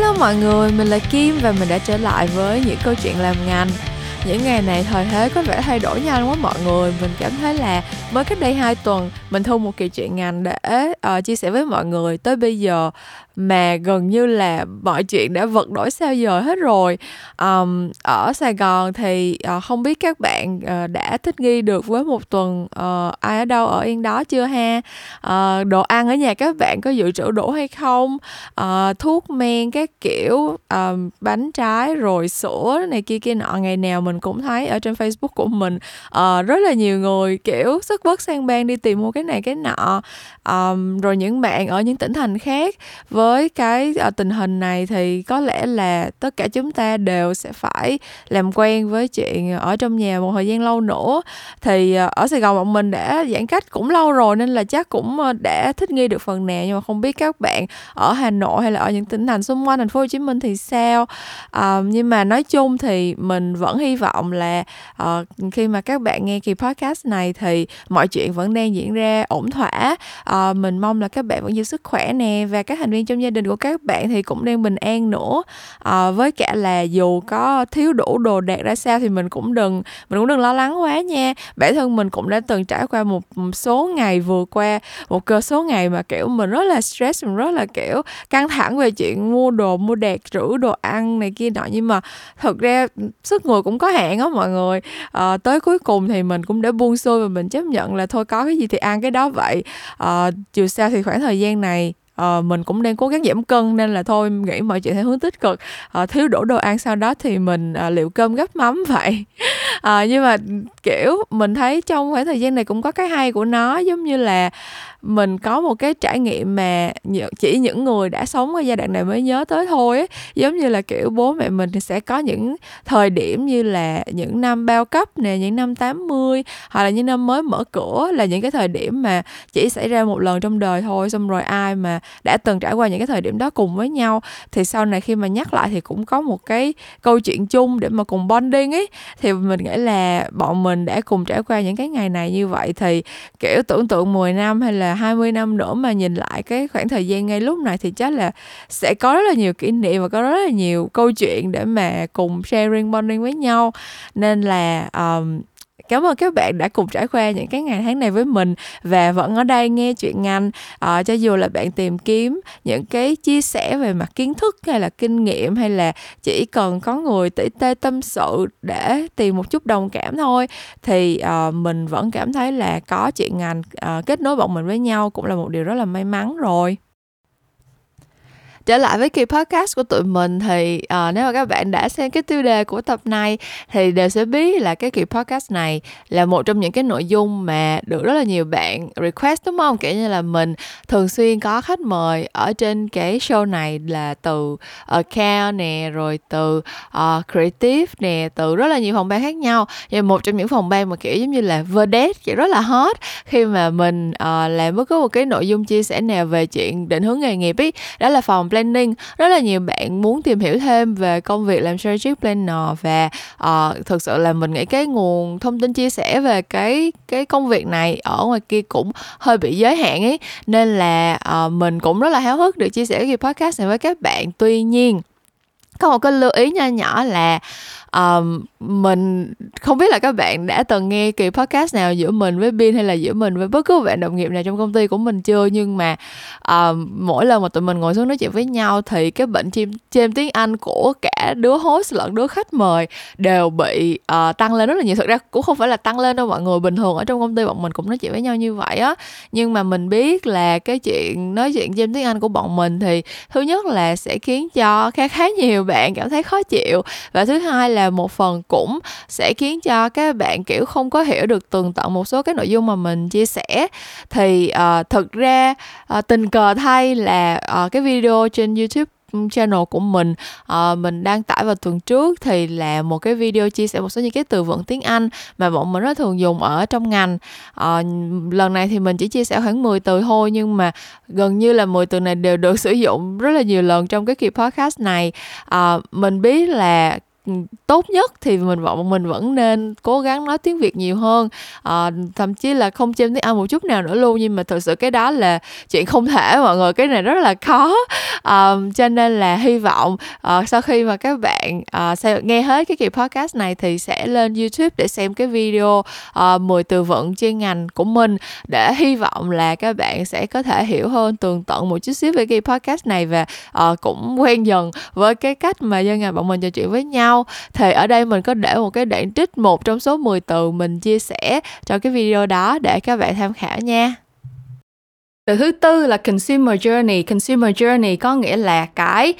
Hello mọi người, mình là Kim và mình đã trở lại với những câu chuyện làm ngành. Những ngày này thời thế có vẻ thay đổi nhanh quá mọi người. Mình cảm thấy là mới cách đây 2 tuần mình thu một kỳ chuyện ngành để uh, chia sẻ với mọi người. Tới bây giờ mà gần như là mọi chuyện đã vật đổi sao giờ hết rồi. Um, ở Sài Gòn thì uh, không biết các bạn uh, đã thích nghi được với một tuần uh, ai ở đâu ở yên đó chưa ha? Uh, đồ ăn ở nhà các bạn có dự trữ đủ hay không? Uh, thuốc men các kiểu um, bánh trái rồi sữa này kia kia nọ. Ngày nào mình cũng thấy ở trên Facebook của mình uh, rất là nhiều người kiểu sức bớt sang bang đi tìm mua cái cái này cái nọ um, rồi những bạn ở những tỉnh thành khác. Với cái uh, tình hình này thì có lẽ là tất cả chúng ta đều sẽ phải làm quen với chuyện ở trong nhà một thời gian lâu nữa. Thì uh, ở Sài Gòn bọn mình đã giãn cách cũng lâu rồi nên là chắc cũng uh, đã thích nghi được phần nào nhưng mà không biết các bạn ở Hà Nội hay là ở những tỉnh thành xung quanh thành phố Hồ Chí Minh thì sao? Um, nhưng mà nói chung thì mình vẫn hy vọng là uh, khi mà các bạn nghe kỳ podcast này thì mọi chuyện vẫn đang diễn ra ổn thỏa. À, mình mong là các bạn vẫn giữ sức khỏe nè và các thành viên trong gia đình của các bạn thì cũng đang bình an nữa. À, với cả là dù có thiếu đủ đồ đạc ra sao thì mình cũng đừng mình cũng đừng lo lắng quá nha. Bản thân mình cũng đã từng trải qua một số ngày vừa qua một cơ số ngày mà kiểu mình rất là stress mình rất là kiểu căng thẳng về chuyện mua đồ mua đạc trữ đồ ăn này kia nọ. Nhưng mà thực ra ừ, sức người cũng có hạn á mọi người. À, tới cuối cùng thì mình cũng đã buông xuôi và mình chấp nhận là thôi có cái gì thì ăn cái đó vậy. À, dù sao thì khoảng thời gian này uh, mình cũng đang cố gắng giảm cân nên là thôi nghĩ mọi chuyện theo hướng tích cực uh, thiếu đổ đồ ăn sau đó thì mình uh, liệu cơm gấp mắm vậy uh, nhưng mà kiểu mình thấy trong khoảng thời gian này cũng có cái hay của nó giống như là mình có một cái trải nghiệm mà chỉ những người đã sống ở giai đoạn này mới nhớ tới thôi ấy. giống như là kiểu bố mẹ mình thì sẽ có những thời điểm như là những năm bao cấp nè những năm 80 hoặc là những năm mới mở cửa là những cái thời điểm mà chỉ xảy ra một lần trong đời thôi xong rồi ai mà đã từng trải qua những cái thời điểm đó cùng với nhau. Thì sau này khi mà nhắc lại thì cũng có một cái câu chuyện chung để mà cùng bonding ấy. Thì mình nghĩ là bọn mình đã cùng trải qua những cái ngày này như vậy thì kiểu tưởng tượng 10 năm hay là 20 năm nữa mà nhìn lại cái khoảng thời gian ngay lúc này thì chắc là sẽ có rất là nhiều kỷ niệm và có rất là nhiều câu chuyện để mà cùng sharing bonding với nhau. Nên là um, cảm ơn các bạn đã cùng trải qua những cái ngày tháng này với mình và vẫn ở đây nghe chuyện ngành à, ờ, cho dù là bạn tìm kiếm những cái chia sẻ về mặt kiến thức hay là kinh nghiệm hay là chỉ cần có người tỉ tê tâm sự để tìm một chút đồng cảm thôi thì à, mình vẫn cảm thấy là có chuyện ngành à, ờ, kết nối bọn mình với nhau cũng là một điều rất là may mắn rồi trở lại với kỳ podcast của tụi mình thì uh, nếu mà các bạn đã xem cái tiêu đề của tập này thì đều sẽ biết là cái kỳ podcast này là một trong những cái nội dung mà được rất là nhiều bạn request đúng không? Kiểu như là mình thường xuyên có khách mời ở trên cái show này là từ account nè rồi từ uh, creative nè từ rất là nhiều phòng ban khác nhau. Và một trong những phòng ban mà kiểu giống như là vedette kiểu rất là hot khi mà mình uh, làm bất cứ một cái nội dung chia sẻ nào về chuyện định hướng nghề nghiệp ấy đó là phòng planning. Rất là nhiều bạn muốn tìm hiểu thêm về công việc làm strategic planner và uh, thực sự là mình nghĩ cái nguồn thông tin chia sẻ về cái cái công việc này ở ngoài kia cũng hơi bị giới hạn ấy. Nên là uh, mình cũng rất là háo hức được chia sẻ cái podcast này với các bạn. Tuy nhiên có một cái lưu ý nho nhỏ là um, mình không biết là các bạn đã từng nghe kỳ podcast nào giữa mình với Bin hay là giữa mình với bất cứ bạn đồng nghiệp nào trong công ty của mình chưa? Nhưng mà um, mỗi lần mà tụi mình ngồi xuống nói chuyện với nhau thì cái bệnh chim chêm tiếng Anh của cả đứa host lẫn đứa khách mời đều bị uh, tăng lên rất là nhiều. Thực ra cũng không phải là tăng lên đâu mọi người. Bình thường ở trong công ty bọn mình cũng nói chuyện với nhau như vậy á. Nhưng mà mình biết là cái chuyện nói chuyện chêm tiếng Anh của bọn mình thì thứ nhất là sẽ khiến cho khá khá nhiều bạn cảm thấy khó chịu và thứ hai là là một phần cũng sẽ khiến cho các bạn kiểu không có hiểu được tường tận một số cái nội dung mà mình chia sẻ. Thì uh, thực ra uh, tình cờ thay là uh, cái video trên youtube channel của mình uh, mình đăng tải vào tuần trước thì là một cái video chia sẻ một số những cái từ vựng tiếng Anh mà bọn mình rất thường dùng ở trong ngành. Uh, lần này thì mình chỉ chia sẻ khoảng 10 từ thôi nhưng mà gần như là 10 từ này đều được sử dụng rất là nhiều lần trong cái kỳ podcast này. Uh, mình biết là tốt nhất thì mình vẫn mình vẫn nên cố gắng nói tiếng việt nhiều hơn. À, thậm chí là không chêm tiếng anh một chút nào nữa luôn nhưng mà thực sự cái đó là chuyện không thể mọi người. Cái này rất là khó. À, cho nên là hy vọng à, sau khi mà các bạn à, sau, nghe hết cái kỳ podcast này thì sẽ lên youtube để xem cái video à, 10 từ vựng chuyên ngành của mình để hy vọng là các bạn sẽ có thể hiểu hơn tường tận một chút xíu về kỳ podcast này và à, cũng quen dần với cái cách mà dân ngành bọn mình trò chuyện với nhau thì ở đây mình có để một cái đoạn trích một trong số 10 từ mình chia sẻ cho cái video đó để các bạn tham khảo nha. Từ thứ tư là consumer journey. Consumer journey có nghĩa là cái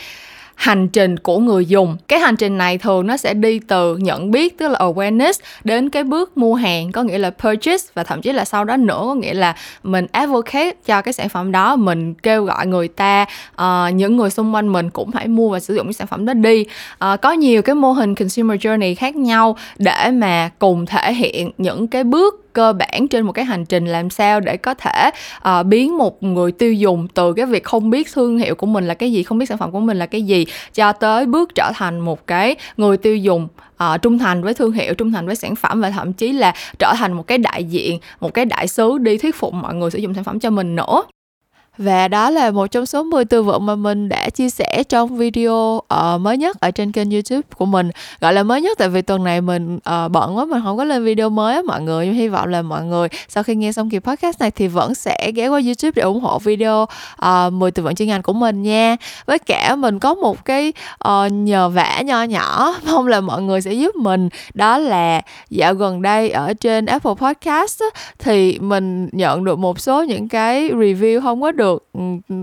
hành trình của người dùng. Cái hành trình này thường nó sẽ đi từ nhận biết tức là awareness đến cái bước mua hàng có nghĩa là purchase và thậm chí là sau đó nữa có nghĩa là mình advocate cho cái sản phẩm đó mình kêu gọi người ta uh, những người xung quanh mình cũng phải mua và sử dụng cái sản phẩm đó đi. Uh, có nhiều cái mô hình consumer journey khác nhau để mà cùng thể hiện những cái bước cơ bản trên một cái hành trình làm sao để có thể uh, biến một người tiêu dùng từ cái việc không biết thương hiệu của mình là cái gì không biết sản phẩm của mình là cái gì cho tới bước trở thành một cái người tiêu dùng uh, trung thành với thương hiệu trung thành với sản phẩm và thậm chí là trở thành một cái đại diện một cái đại sứ đi thuyết phục mọi người sử dụng sản phẩm cho mình nữa và đó là một trong số 10 từ vựng mà mình đã chia sẻ trong video uh, mới nhất ở trên kênh youtube của mình. Gọi là mới nhất tại vì tuần này mình uh, bận quá mình không có lên video mới á mọi người nhưng hy vọng là mọi người sau khi nghe xong kỳ podcast này thì vẫn sẽ ghé qua youtube để ủng hộ video ờ, uh, 10 từ vựng chuyên ngành của mình nha. Với cả mình có một cái uh, nhờ vả nho nhỏ mong là mọi người sẽ giúp mình. Đó là dạo gần đây ở trên apple podcast á, thì mình nhận được một số những cái review không có được được ừ,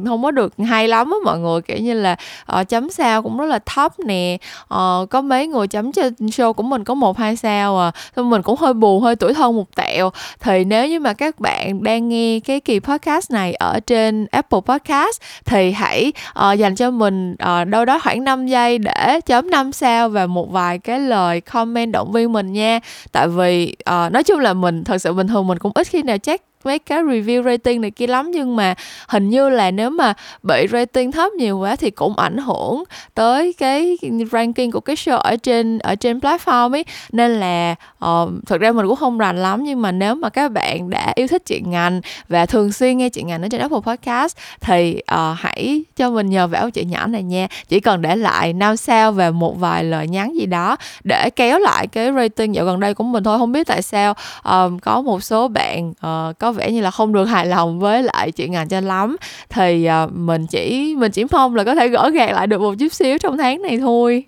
không có được hay lắm á mọi người. Kiểu như là uh, chấm sao cũng rất là thấp nè. Uh, có mấy người chấm cho show của mình có một hai sao à. Xong mình cũng hơi buồn hơi tuổi thân một tẹo. Thì nếu như mà các bạn đang nghe cái kỳ podcast này ở trên Apple Podcast thì hãy uh, dành cho mình uh, đâu đó khoảng 5 giây để chấm 5 sao và một vài cái lời comment động viên mình nha. Tại vì uh, nói chung là mình thật sự bình thường mình cũng ít khi nào check mấy cái review rating này kia lắm nhưng mà hình như là nếu mà bị rating thấp nhiều quá thì cũng ảnh hưởng tới cái ranking của cái show ở trên ở trên platform ấy. Nên là ờ, uh, thật ra mình cũng không rành lắm nhưng mà nếu mà các bạn đã yêu thích chuyện ngành và thường xuyên nghe chuyện ngành ở trên Apple Podcast thì uh, hãy cho mình nhờ vào chuyện nhỏ này nha. Chỉ cần để lại năm sao và một vài lời nhắn gì đó để kéo lại cái rating dạo gần đây của mình thôi. Không biết tại sao um, có một số bạn uh, có có vẻ như là không được hài lòng với lại chuyện ngành cho lắm. Thì ờ, mình chỉ mình chỉ mong là có thể gỡ gạt lại được một chút xíu trong tháng này thôi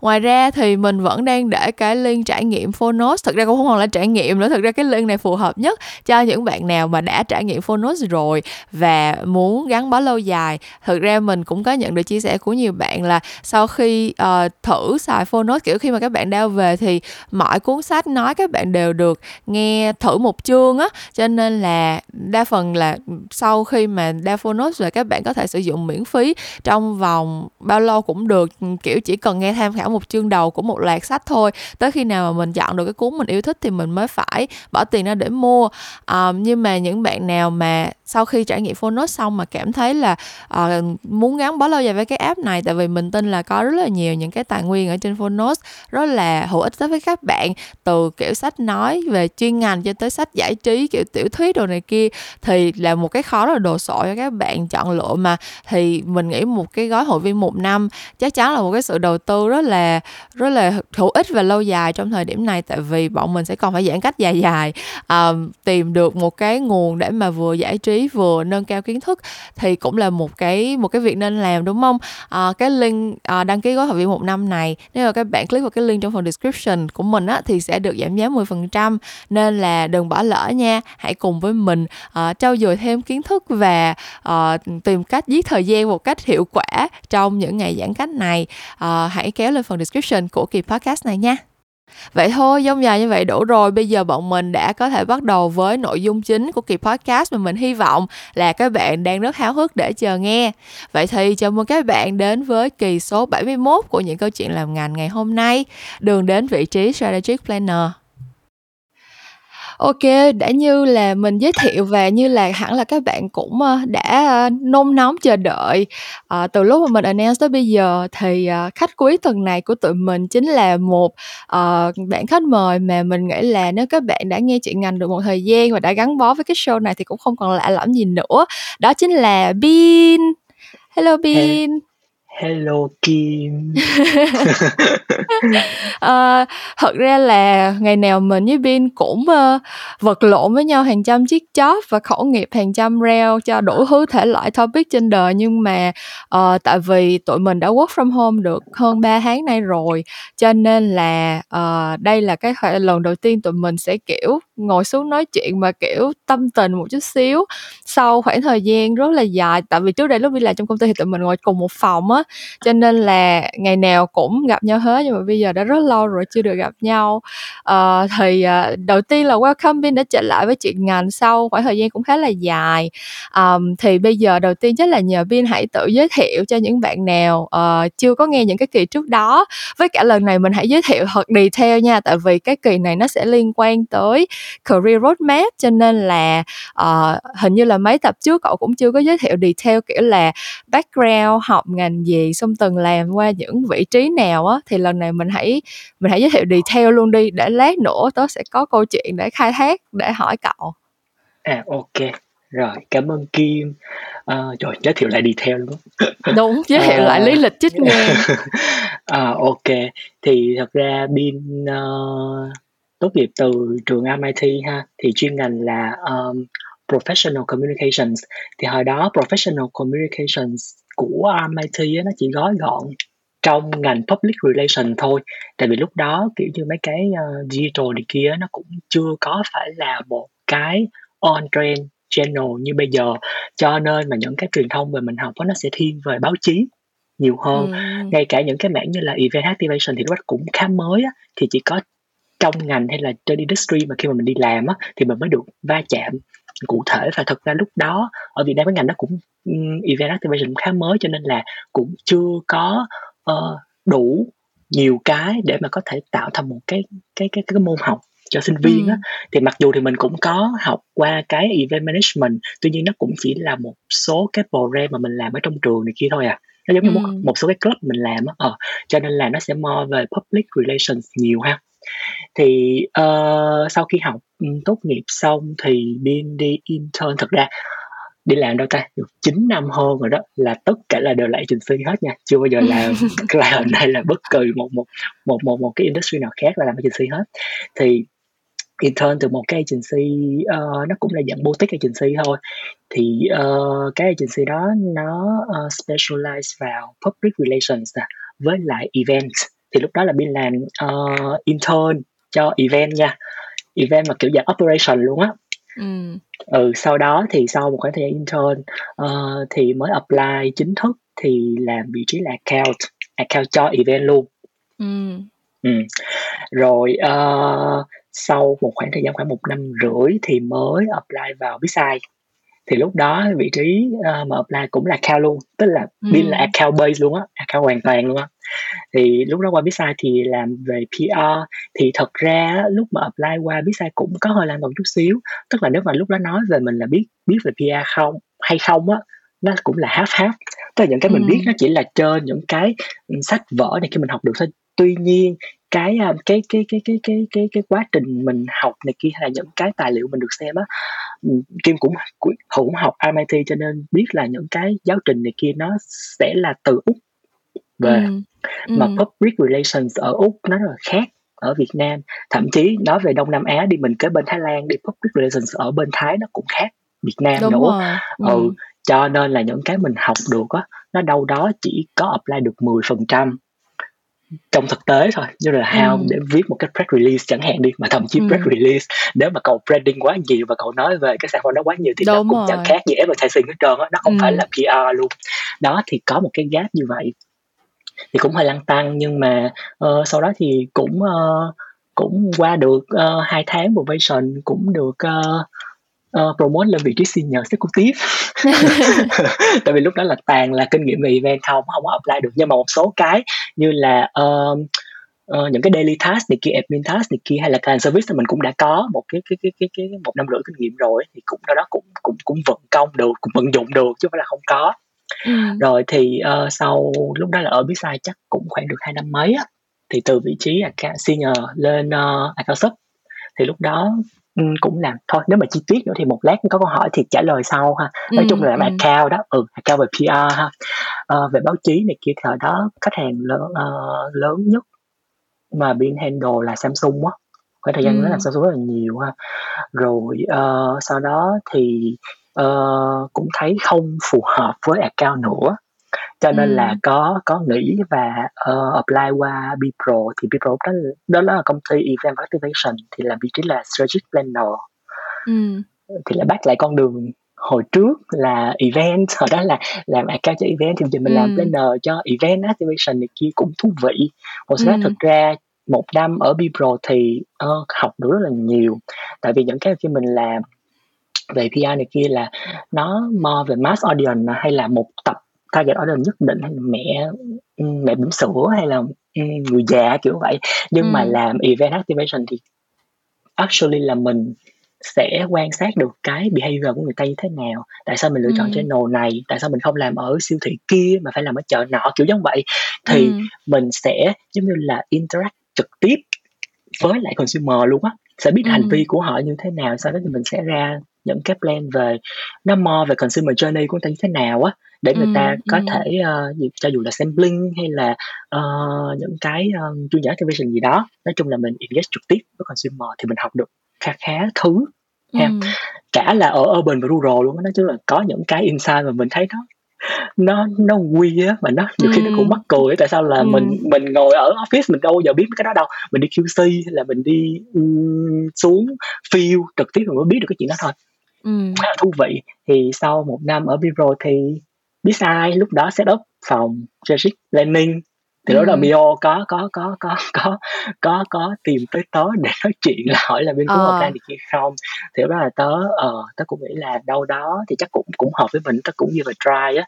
ngoài ra thì mình vẫn đang để cái link trải nghiệm Phonos. Thực ra cũng không còn là trải nghiệm nữa thực ra cái link này phù hợp nhất cho những bạn nào mà đã trải nghiệm Phonos rồi và muốn gắn bó lâu dài. Thực ra mình cũng có nhận được chia sẻ của nhiều bạn là sau khi uh, thử xài Phonos kiểu khi mà các bạn đeo về thì mọi cuốn sách nói các bạn đều được nghe thử một chương á. Cho nên là đa phần là sau khi mà đeo Phonos rồi các bạn có thể sử dụng miễn phí trong vòng bao lâu cũng được. Kiểu chỉ cần nghe tham khảo khảo một chương đầu của một loạt sách thôi. Tới khi nào mà mình chọn được cái cuốn mình yêu thích thì mình mới phải bỏ tiền ra để mua. Um, nhưng mà những bạn nào mà sau khi trải nghiệm Phonos xong mà cảm thấy là uh, muốn gắn bó lâu dài với cái app này tại vì mình tin là có rất là nhiều những cái tài nguyên ở trên Phonos rất là hữu ích đối với các bạn từ kiểu sách nói về chuyên ngành cho tới sách giải trí kiểu tiểu thuyết đồ này kia thì là một cái khó rất là đồ sộ cho các bạn chọn lựa mà. Thì mình nghĩ một cái gói hội viên một năm chắc chắn là một cái sự đầu tư rất là rất là hữu ích và lâu dài trong thời điểm này tại vì bọn mình sẽ còn phải giãn cách dài dài uh, tìm được một cái nguồn để mà vừa giải trí vừa nâng cao kiến thức thì cũng là một cái một cái việc nên làm đúng không? À, cái link à, đăng ký gói học viên một năm này nếu mà các bạn click vào cái link trong phần description của mình á thì sẽ được giảm giá 10% nên là đừng bỏ lỡ nha hãy cùng với mình à, trau dồi thêm kiến thức và à, tìm cách giết thời gian một cách hiệu quả trong những ngày giãn cách này. À, hãy kéo lên phần description của kỳ podcast này nha. Vậy thôi, dông dài như vậy đủ rồi. Bây giờ bọn mình đã có thể bắt đầu với nội dung chính của kỳ podcast mà mình hy vọng là các bạn đang rất háo hức để chờ nghe. Vậy thì chào mừng các bạn đến với kỳ số 71 của những câu chuyện làm ngành ngày hôm nay. Đường đến vị trí Strategic Planner. Ok, đã như là mình giới thiệu và như là hẳn là các bạn cũng ờ, đã ờ, nôn nóng chờ đợi uh, từ lúc mà mình announce tới bây giờ thì uh, khách quý tuần này của tụi mình chính là một uh, bạn khách mời mà mình nghĩ là nếu các bạn đã nghe chuyện ngành được một thời gian và đã gắn bó với cái show này thì cũng không còn lạ lẫm gì nữa. Đó chính là Bin. Hello Bin. Hello Kim. à, thật ra là ngày nào mình với Bin cũng, uh, vật lộn với nhau hàng trăm chiếc chóp và khẩu nghiệp hàng trăm reo cho đủ thứ thể loại topic trên đời, nhưng mà, uh, tại vì tụi mình đã work from home được hơn 3 tháng nay rồi, cho nên là, uh, đây là cái lần đầu tiên tụi mình sẽ, kiểu, ngồi xuống nói chuyện mà, kiểu, tâm tình một chút xíu. Sau khoảng thời gian rất là dài. Tại vì trước đây lúc đi làm trong công ty thì tụi mình ngồi cùng một phòng á, cho nên là ngày nào cũng gặp nhau hết nhưng mà bây giờ đã rất lâu rồi chưa được gặp nhau. Uh, thì uh, đầu tiên là welcome Bin đã trở lại với chuyện ngành sau khoảng thời gian cũng khá là dài. Um, thì bây giờ đầu tiên chắc là nhờ Bin hãy tự giới thiệu cho những bạn nào uh, chưa có nghe những cái kỳ trước đó. Với cả lần này mình hãy giới thiệu thật detail nha tại vì cái kỳ này nó sẽ liên quan tới career roadmap cho nên là uh, hình như là mấy tập trước cậu cũng chưa có giới thiệu detail kiểu là background học ngành gì xong từng làm qua những vị trí nào á thì lần này mình hãy mình hãy giới thiệu detail luôn đi để lát nữa tớ sẽ có câu chuyện để khai thác để hỏi cậu. À ok. Rồi cảm ơn kim. À, trời giới thiệu lại detail luôn đúng giới thiệu à, lại lý lịch chích nghe à, ok. Thì thật ra bin uh, tốt nghiệp từ trường MIT ha thì chuyên ngành là um, professional communications. Thì hồi đó professional communications của MIT á, nó chỉ gói gọn trong ngành public relation thôi. Tại vì lúc đó kiểu như mấy cái uh, digital này kia nó cũng chưa có phải là một cái on trend channel như bây giờ. Cho nên mà những cái truyền thông về mình học đó, nó sẽ thiên về báo chí nhiều hơn. Ừ. ngay cả những cái mảng như là event activation thì đó cũng khá mới á, thì chỉ có trong ngành hay là trên industry mà khi mà mình đi làm á thì mình mới được va chạm cụ thể. Và thật ra lúc đó ở Việt Nam cái ngành nó cũng um, event activation khá mới cho nên là cũng chưa có uh, đủ nhiều cái để mà có thể tạo thành một cái cái cái cái môn học cho sinh viên ừ. á thì mặc dù thì mình cũng có học qua cái event management tuy nhiên nó cũng chỉ là một số cái program mà mình làm ở trong trường này kia thôi à. Nó giống như ừ. một, một số cái club mình làm á. Ờ, cho nên là nó sẽ more về public relations nhiều ha thì uh, sau khi học um, tốt nghiệp xong thì biên đi intern. Thực ra đi làm đâu ta? Được 9 năm hơn rồi đó là tất cả là đều là agency hết nha. Chưa bao giờ làm làm đây là bất kỳ một một một một một cái industry nào khác là làm agency hết. Thì intern từ một cái agency uh, nó cũng là dạng boutique agency thôi. Thì uh, cái agency đó nó uh, specialize vào public relations à, với lại event thì lúc đó là biên làm uh, intern cho event nha event mà kiểu dạng operation luôn á ừ. ừ sau đó thì sau một khoảng thời gian intern uh, thì mới apply chính thức thì làm vị trí là account account cho event luôn ừ. Ừ. rồi uh, sau một khoảng thời gian khoảng một năm rưỡi thì mới apply vào Bitside thì lúc đó vị trí uh, mà apply cũng là account luôn tức là ừ. biên là account base luôn á account hoàn toàn luôn á thì lúc đó qua Bitside thì làm về PR thì thật ra lúc mà apply qua Bitside cũng có hơi lan một chút xíu. Tức là nếu mà lúc đó nói về mình là biết biết về PR không hay không á nó cũng là half half. Tức là những cái mình ừ. biết nó chỉ là trên những cái sách vở này khi mình học được thôi. Tuy nhiên cái cái cái cái cái cái cái cái quá trình mình học này kia hay là những cái tài liệu mình được xem á kim cũng cũng học MIT cho nên biết là những cái giáo trình này kia nó sẽ là từ úc về. Ừ. mà ừ. public relations ở úc nó rất là khác ở Việt Nam thậm chí nói về Đông Nam Á đi mình kế bên Thái Lan đi public relations ở bên Thái nó cũng khác Việt Nam Đúng nữa rồi. Ừ. ừ cho nên là những cái mình học được á nó đâu đó chỉ có apply được 10% trong thực tế thôi như là how ừ. để viết một cái press release chẳng hạn đi mà thậm chí ừ. press release nếu mà cậu branding quá nhiều và cậu nói về cái sản phẩm đó quá nhiều thì Đúng nó cũng rồi. chẳng khác gì advertising hết trơn á nó không ừ. phải là PR luôn đó thì có một cái gap như vậy thì cũng hơi lăn tăng nhưng mà uh, sau đó thì cũng uh, cũng qua được uh, hai tháng probation cũng được uh, uh, promote lên vị trí senior executive. Tại vì lúc đó là toàn là kinh nghiệm về event không không có apply được. Nhưng mà một số cái như là uh, uh, những cái daily task này kia admin task này kia hay là client service thì mình cũng đã có một cái cái cái cái, cái một năm rưỡi kinh nghiệm rồi thì cũng đó đó cũng cũng cũng vận công được cũng vận dụng được chứ không phải là không có rồi thì uh, sau lúc đó là ở Bitside chắc cũng khoảng được hai năm mấy á thì từ vị trí account senior lên uh, account sub thì lúc đó um, cũng làm thôi. Nếu mà chi tiết nữa thì một lát có câu hỏi thì trả lời sau ha. Nói chung là làm ừ. account đó ừ account về PR ha. Uh, về báo chí này kia thời đó khách hàng lớn uh, lớn nhất mà bên handle là Samsung á. Khoảng thời gian đó là Samsung rất là nhiều ha. Rồi uh, sau đó thì uh, cũng thấy không phù hợp với account nữa cho nên ừ. là có có nghĩ và uh, apply qua Bipro thì Bipro đó đó là công ty event activation thì là vị trí là strategic planner ừ. thì là bắt lại con đường hồi trước là event hồi đó là làm account cho event thì giờ mình ừ. làm planner cho event activation này kia cũng thú vị một số ừ. thực ra một năm ở Bipro thì uh, học được rất là nhiều tại vì những cái khi mình làm về PR này kia là nó mo về mass audience hay là một tập target audience nhất định hay là mẹ mẹ bỉm sữa hay là người già kiểu vậy nhưng ừ. mà làm event activation thì actually là mình sẽ quan sát được cái behavior của người ta như thế nào tại sao mình lựa chọn ừ. channel này tại sao mình không làm ở siêu thị kia mà phải làm ở chợ nọ kiểu giống vậy thì ừ. mình sẽ giống như là interact trực tiếp với lại consumer luôn á sẽ biết ừ. hành vi của họ như thế nào sau đó thì mình sẽ ra những cái plan về nó more về consumer journey của người ta như thế nào á để người ừ, ta có ừ. thể uh, cho dù là sampling hay là uh, những cái um, chuyên gia activation gì đó nói chung là mình engage trực tiếp với consumer thì mình học được khá khá thứ ha. Ừ. cả là ở urban và rural luôn á nói chung là có những cái insight mà mình thấy nó nó nó quy á mà nó nhiều khi nó cũng mắc cười tại sao là ừ. mình mình ngồi ở office mình đâu giờ biết cái đó đâu mình đi QC hay là mình đi um, xuống field trực tiếp mình mới biết được cái chuyện đó thôi ừ. khá là thú vị. Thì sau một năm ở Biro thì biết sai lúc đó set up phòng strategic planning. Thì lúc đó bio có có có có có có có tìm tới tớ để nói chuyện là hỏi là bên có một plan được kia không. Thì lúc đó là tớ ờ tớ cũng nghĩ là đâu đó thì chắc cũng cũng hợp với mình tớ cũng như là try á.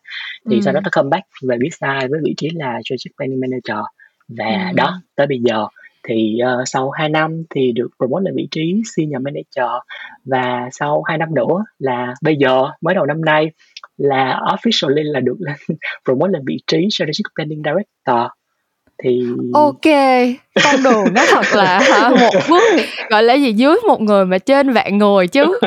Thì sau đó tớ come back về biết sai với vị trí là strategic planning manager. Và ừ. đó tới bây giờ thì uh, sau 2 năm thì được promote lên vị trí senior manager. Và sau 2 năm nữa là bây giờ mới đầu năm nay là officially là được lên promote lên vị trí strategic planning director. Thì ok con đường nó thật là hả, một bước gọi là gì dưới một người mà trên vạn người chứ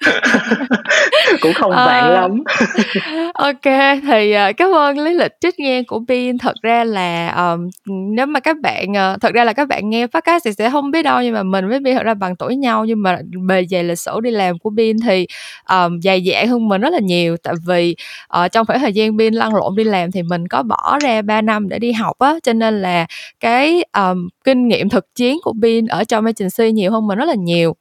cũng không à, bạn lắm. Ok thì uh, cảm ơn lý lịch trích nghe của pin thật ra là um, nếu mà các bạn uh, thật ra là các bạn nghe podcast thì sẽ không biết đâu nhưng mà mình với pin thật ra bằng tuổi nhau. Nhưng mà bề dày lịch sử đi làm của pin thì um, dày dạn hơn mình rất là nhiều. Tại vì uh, trong khoảng thời gian pin lăn lộn đi làm thì mình có bỏ ra 3 năm để đi học á. Cho nên là cái um, kinh nghiệm thực chiến của pin ở trong agency nhiều hơn mình rất là nhiều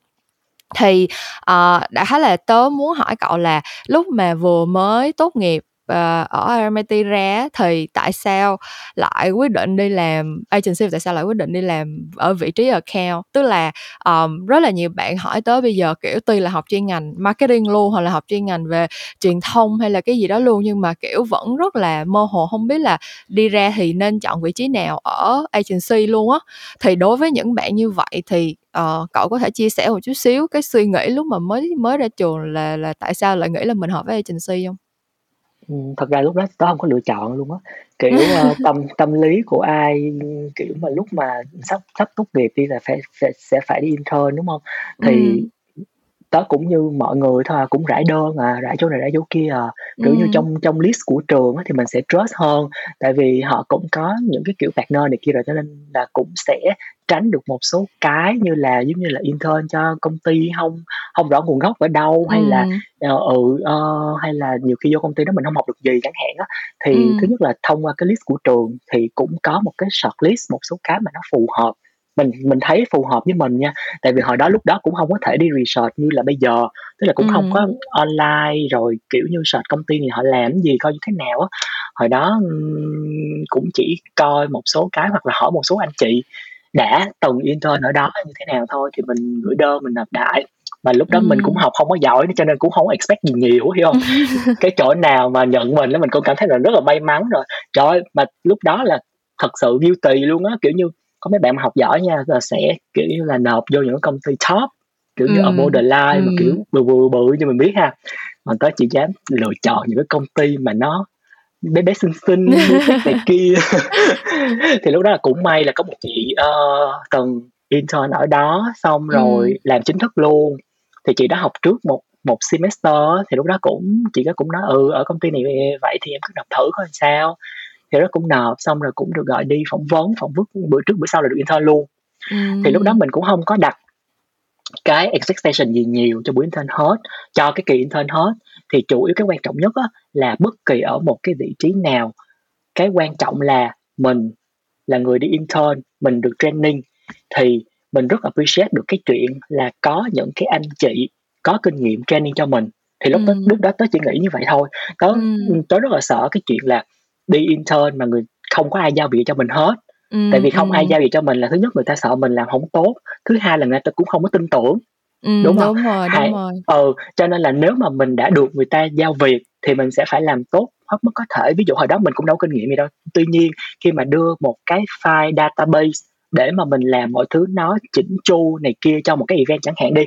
thì ờ, uh, đã khá là tớ muốn hỏi cậu là lúc mà vừa mới tốt nghiệp uh, ở RMIT ra thì tại sao lại quyết định đi làm agency tại sao lại quyết định đi làm ở vị trí account? Tức là um, rất là nhiều bạn hỏi tới bây giờ kiểu tuy là học chuyên ngành marketing luôn hoặc là học chuyên ngành về truyền thông hay là cái gì đó luôn nhưng mà kiểu vẫn rất là mơ hồ không biết là đi ra thì nên chọn vị trí nào ở agency luôn á. Thì đối với những bạn như vậy thì uh, cậu có thể chia sẻ một chút xíu cái suy nghĩ lúc mà mới mới ra trường là là tại sao lại nghĩ là mình hợp với agency không? thật ra lúc đó tớ không có lựa chọn luôn á, kiểu, ờ, tâm tâm lý của ai, kiểu mà, lúc mà sắp sắp tốt nghiệp đi là phải phải sẽ phải đi intern, đúng không? Thì Ừm tớ cũng như mọi người thôi à, cũng rải đơn à, rải chỗ này rải chỗ kia à. Kiểu như trong trong list của trường á thì mình sẽ trust hơn, tại vì họ cũng có những cái kiểu partner này kia rồi, cho nên là cũng sẽ tránh được một số cái như là giống như là intern cho công ty hông hông rõ nguồn gốc ở đâu, hay là, ờ, ừ, ờ, hay là nhiều khi vô công ty đó mình hông học được gì chẳng hạn á. Thì thứ nhất là thông qua cái list của trường thì cũng có một cái shortlist một số cái mà nó phù hợp mình mình thấy phù hợp với mình nha. Tại vì hồi đó lúc đó cũng không có thể đi research như là bây giờ. Tức là cũng ừ. không có online rồi kiểu như search công ty này họ làm gì coi như thế nào á. Hồi đó cũng chỉ coi một số cái hoặc là hỏi một số anh chị đã từng intern ở đó như thế nào thôi thì mình gửi đơn mình nộp đại. Mà lúc đó ừ. mình cũng học không có giỏi cho nên cũng không expect gì nhiều hiểu không? Cái chỗ nào mà nhận mình là mình cũng cảm thấy là rất là may mắn rồi. Trời ơi, mà lúc đó là thật sự guilty luôn á kiểu như có mấy bạn mà học giỏi nha là sẽ kiểu như là nộp vô những công ty top kiểu như ở borderline mà ừm. kiểu bự bự bự như mình biết ha. Mà tớ chỉ dám lựa chọn những cái công ty mà nó bé bé xinh xinh này kia. Thì lúc đó là cũng may là có một chị từng intern ở đó xong rồi Ừm. làm chính thức luôn. Thì chị đã học trước một một semester thì lúc đó cũng chị đó cũng nói ừ ở công ty này vậy thì em cứ nộp thử coi sao thì đó cũng nộp xong rồi cũng được gọi đi phỏng vấn phỏng vấn bữa trước bữa sau là được intern luôn. Thì lúc đó mình cũng không có đặt cái expectation gì nhiều cho buổi intern hết cho cái kỳ intern hết. Thì chủ yếu cái quan trọng nhất á, là bất kỳ ở một cái vị trí nào cái quan trọng là mình là người đi intern mình được training thì mình rất appreciate được cái chuyện là có những cái anh chị có kinh nghiệm training cho mình. Thì lúc đó Ừm. lúc đó tớ chỉ nghĩ như vậy thôi. Tớ Ừm. tớ rất là sợ cái chuyện là đi intern mà người không có ai giao việc cho mình hết. Tại vì không ai ừm. giao việc cho mình là thứ nhất người ta sợ mình làm không tốt thứ hai là người ta cũng không có tin tưởng. Ừm, đúng không? đúng rồi, đúng rồi. ừ cho nên là nếu mà mình đã được người ta giao việc thì mình sẽ phải làm tốt hết mức có thể. Ví dụ hồi đó mình cũng đâu kinh nghiệm gì đâu. Tuy nhiên khi mà đưa một cái file database để mà mình làm mọi thứ nó chỉnh chu này kia cho một cái event chẳng hạn đi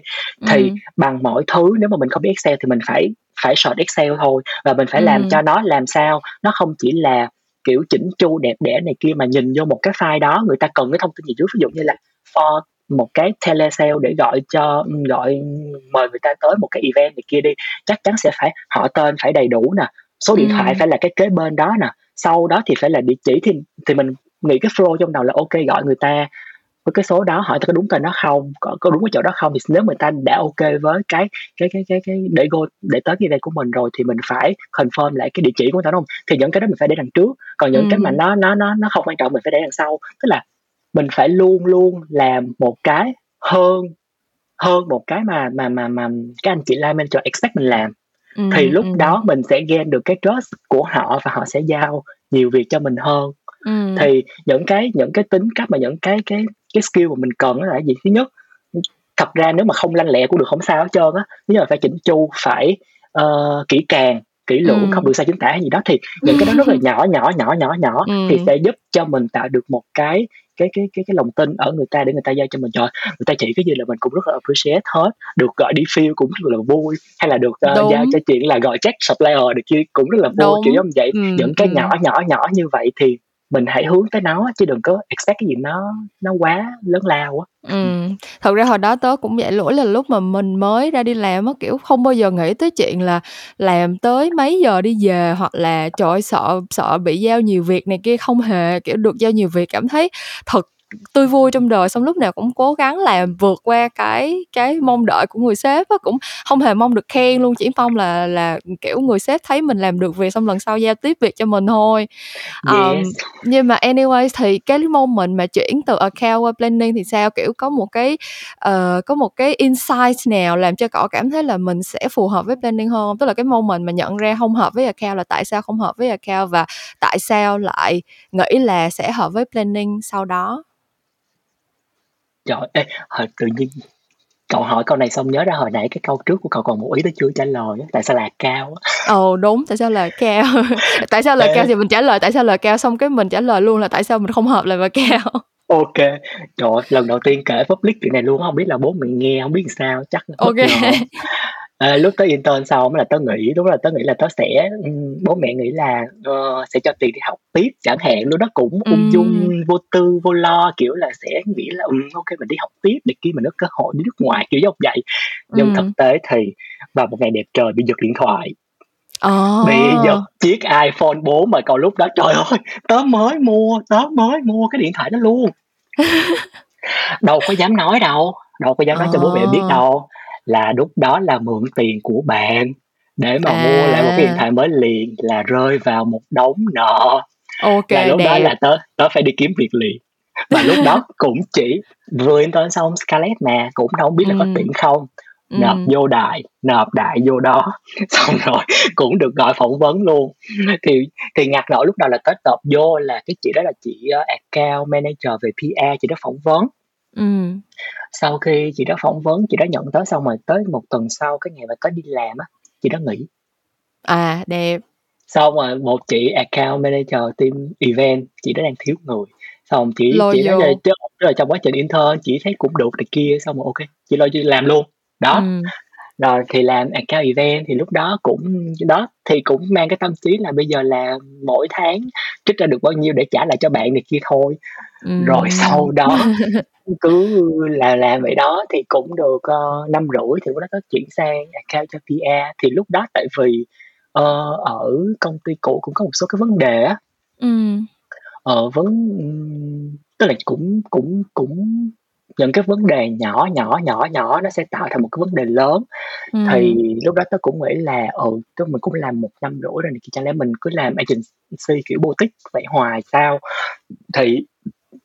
thì Ừm. bằng mọi thứ nếu mà mình không biết Excel thì mình phải phải search Excel thôi và mình phải làm Ừm. cho nó làm sao nó không chỉ là kiểu chỉnh chu đẹp đẽ này kia mà nhìn vô một cái file đó người ta cần cái thông tin gì trước ví dụ như là for một cái telesale để gọi cho gọi mời người ta tới một cái event này kia đi chắc chắn sẽ phải họ tên phải đầy đủ nè số điện thoại Ừm. phải là cái kế bên đó nè sau đó thì phải là địa chỉ thì thì mình nghĩ cái flow trong đầu là ok gọi người ta. Với cái số đó hỏi có đúng tên đó không có, có đúng cái chỗ đó không thì nếu người ta đã ok với cái cái cái cái cái để go để tới cái event của mình rồi thì mình phải confirm lại cái địa chỉ của người ta đúng không? Thì những cái đó mình phải để đằng trước. Còn những cái mà Ừm. nó nó nó nó không quan trọng mình phải để đằng sau. Tức là mình phải luôn luôn làm một cái hơn hơn một cái mà mà mà mà cái anh chị line manager expect mình làm. Thì Ừm, lúc ừm. đó mình sẽ gain được cái trust của họ và họ sẽ giao nhiều việc cho mình hơn Thì những cái những cái tính cách mà những cái cái cái skill mà mình cần đó là gì thứ nhất thật ra nếu mà không lanh lẹ cũng được không sao hết trơn á nhưng mà phải chỉnh chu phải uh, kỹ càng kỹ lưỡng Ừm. không được sai chính tả hay gì đó thì những cái đó rất là nhỏ nhỏ nhỏ nhỏ nhỏ thì Ừm. sẽ giúp cho mình tạo được một cái cái cái cái cái lòng tin ở người ta để người ta giao cho mình trời người ta chỉ cái gì là mình cũng rất là appreciate hết được gọi đi field cũng rất là vui hay là được uh, Đúng. giao cho chuyện là gọi check supplier này kia cũng rất là vui Đúng. kiểu giống vậy Ừm, những cái ừm. nhỏ nhỏ nhỏ như vậy thì mình hãy hướng tới nó chứ đừng có expect cái gì nó nó quá lớn lao quá ừ. Thật ra hồi đó tớ cũng vậy lỗi là lúc mà mình mới ra đi làm á, kiểu, không bao giờ nghĩ tới chuyện là làm tới mấy giờ đi về hoặc là, trời ơi, sợ sợ bị giao nhiều việc này kia, không hề, kiểu, được giao nhiều việc. Cảm thấy thật tươi vui trong đời, xong lúc nào cũng cố gắng làm vượt qua cái cái mong đợi của người sếp á, cũng hông hề mong được khen luôn, chỉ mong là là, kiểu, người sếp thấy mình làm được việc xong lần sau giao tiếp việc cho mình thôi. Ờm, yes nhưng mà anyways thì cái moment mà chuyển từ account qua planning thì sao? Kiểu, có một cái, ờ, có một cái insight nào làm cho cậu cảm thấy là mình sẽ phù hợp với planning hơn? Tức là cái moment mà nhận ra hông hợp với account là tại sao không hợp với account và tại sao lại nghĩ là sẽ hợp với planning sau đó? Trời, ê, hồi tự nhiên cậu hỏi câu này xong nhớ ra hồi nãy cái câu trước của cậu còn một ý tớ chưa trả lời á, tại sao là cao á? Ừ, đúng, tại sao là cao? Tại sao là cao Ê. thì mình trả lời tại sao là cao xong cái mình trả lời luôn là tại sao mình không hợp lại và cao. OK, trời ơi, lần đầu tiên kể public chuyện này luôn á, hông biết là bố mẹ nghe hông biết sao, chắc bất kê. ngờ. Ê, lúc tớ intern xong là tớ nghĩ đó là tớ nghĩ là tớ sẽ bố mẹ nghĩ là, ờ, sẽ cho tiền đi học tiếp chẳng hạn, lúc đó cũng ung dung, vô tư, vô lo, kiểu là, sẽ nghĩ là, ô kê mình đi học tiếp này kia mình có cơ hội đi nước ngoài, kiểu giống vậy. Nhưng thực tế thì vào một ngày đẹp trời bị giật điện thoại. Ờ. Bị giật chiếc iPhone 4 mà còn lúc đó, trời ơi, tớ mới mua, tớ mới mua cái điện thoại đó luôn. Đâu có dám nói đâu, đâu có dám nói cho bố mẹ biết Ờ. đâu, là lúc đó là mượn tiền của bạn để mà mua lại một cái điện À. thoại mới liền, là rơi vào một đống nợ. Ô Là lúc đó đẹp. là tớ tớ phải đi kiếm việc liền. Và lúc đó cũng chỉ vừa intern xong Scarlett mà, cũng đâu biết là có Ừm. tuyển không, nộp Ừm. vô đại, nộp đại vô đó, xong rồi cũng được gọi phỏng vấn luôn. Thì thì ngặt nỗi lúc đầu là tớ nộp vô là cái chị đó là chị, ơ, account manager về PR, chị đó phỏng vấn. Ừm. Sau khi chị đó phỏng vấn, chị đó nhận tớ xong rồi tới 1 tuần sau cái ngày mà tớ đi làm á, chị đó nghỉ. À, đẹp. Xong rồi một chị account manager team event, chị đó đang thiếu người, xong chị chị nói vô. là rồi trong quá trình intern chị thấy cũng được này kia xong rồi ok chị lo chị làm luôn đó Ừm. Rồi thì làm account event thì lúc đó cũng đó thì cũng mang cái tâm trí là bây giờ là mỗi tháng trích ra được bao nhiêu để trả lại cho bạn này kia thôi rồi Ừm. sau đó cứ là làm vậy đó thì cũng được uh, năm rưỡi thì lúc đó có chuyển sang account cho PR thì lúc đó tại vì ờ, ở công ty cũ cũng có một số cái vấn đề á Ừm. ờ vấn ừm, tức là cũng cũng cũng những cái vấn đề nhỏ nhỏ nhỏ nhỏ nó sẽ tạo thành một cái vấn đề lớn thì Ừm. lúc đó tớ cũng nghĩ là ừ tức mình cũng làm một năm rưỡi rồi thì chẳng lẽ mình cứ làm agency kiểu boutique vậy hoài sao thì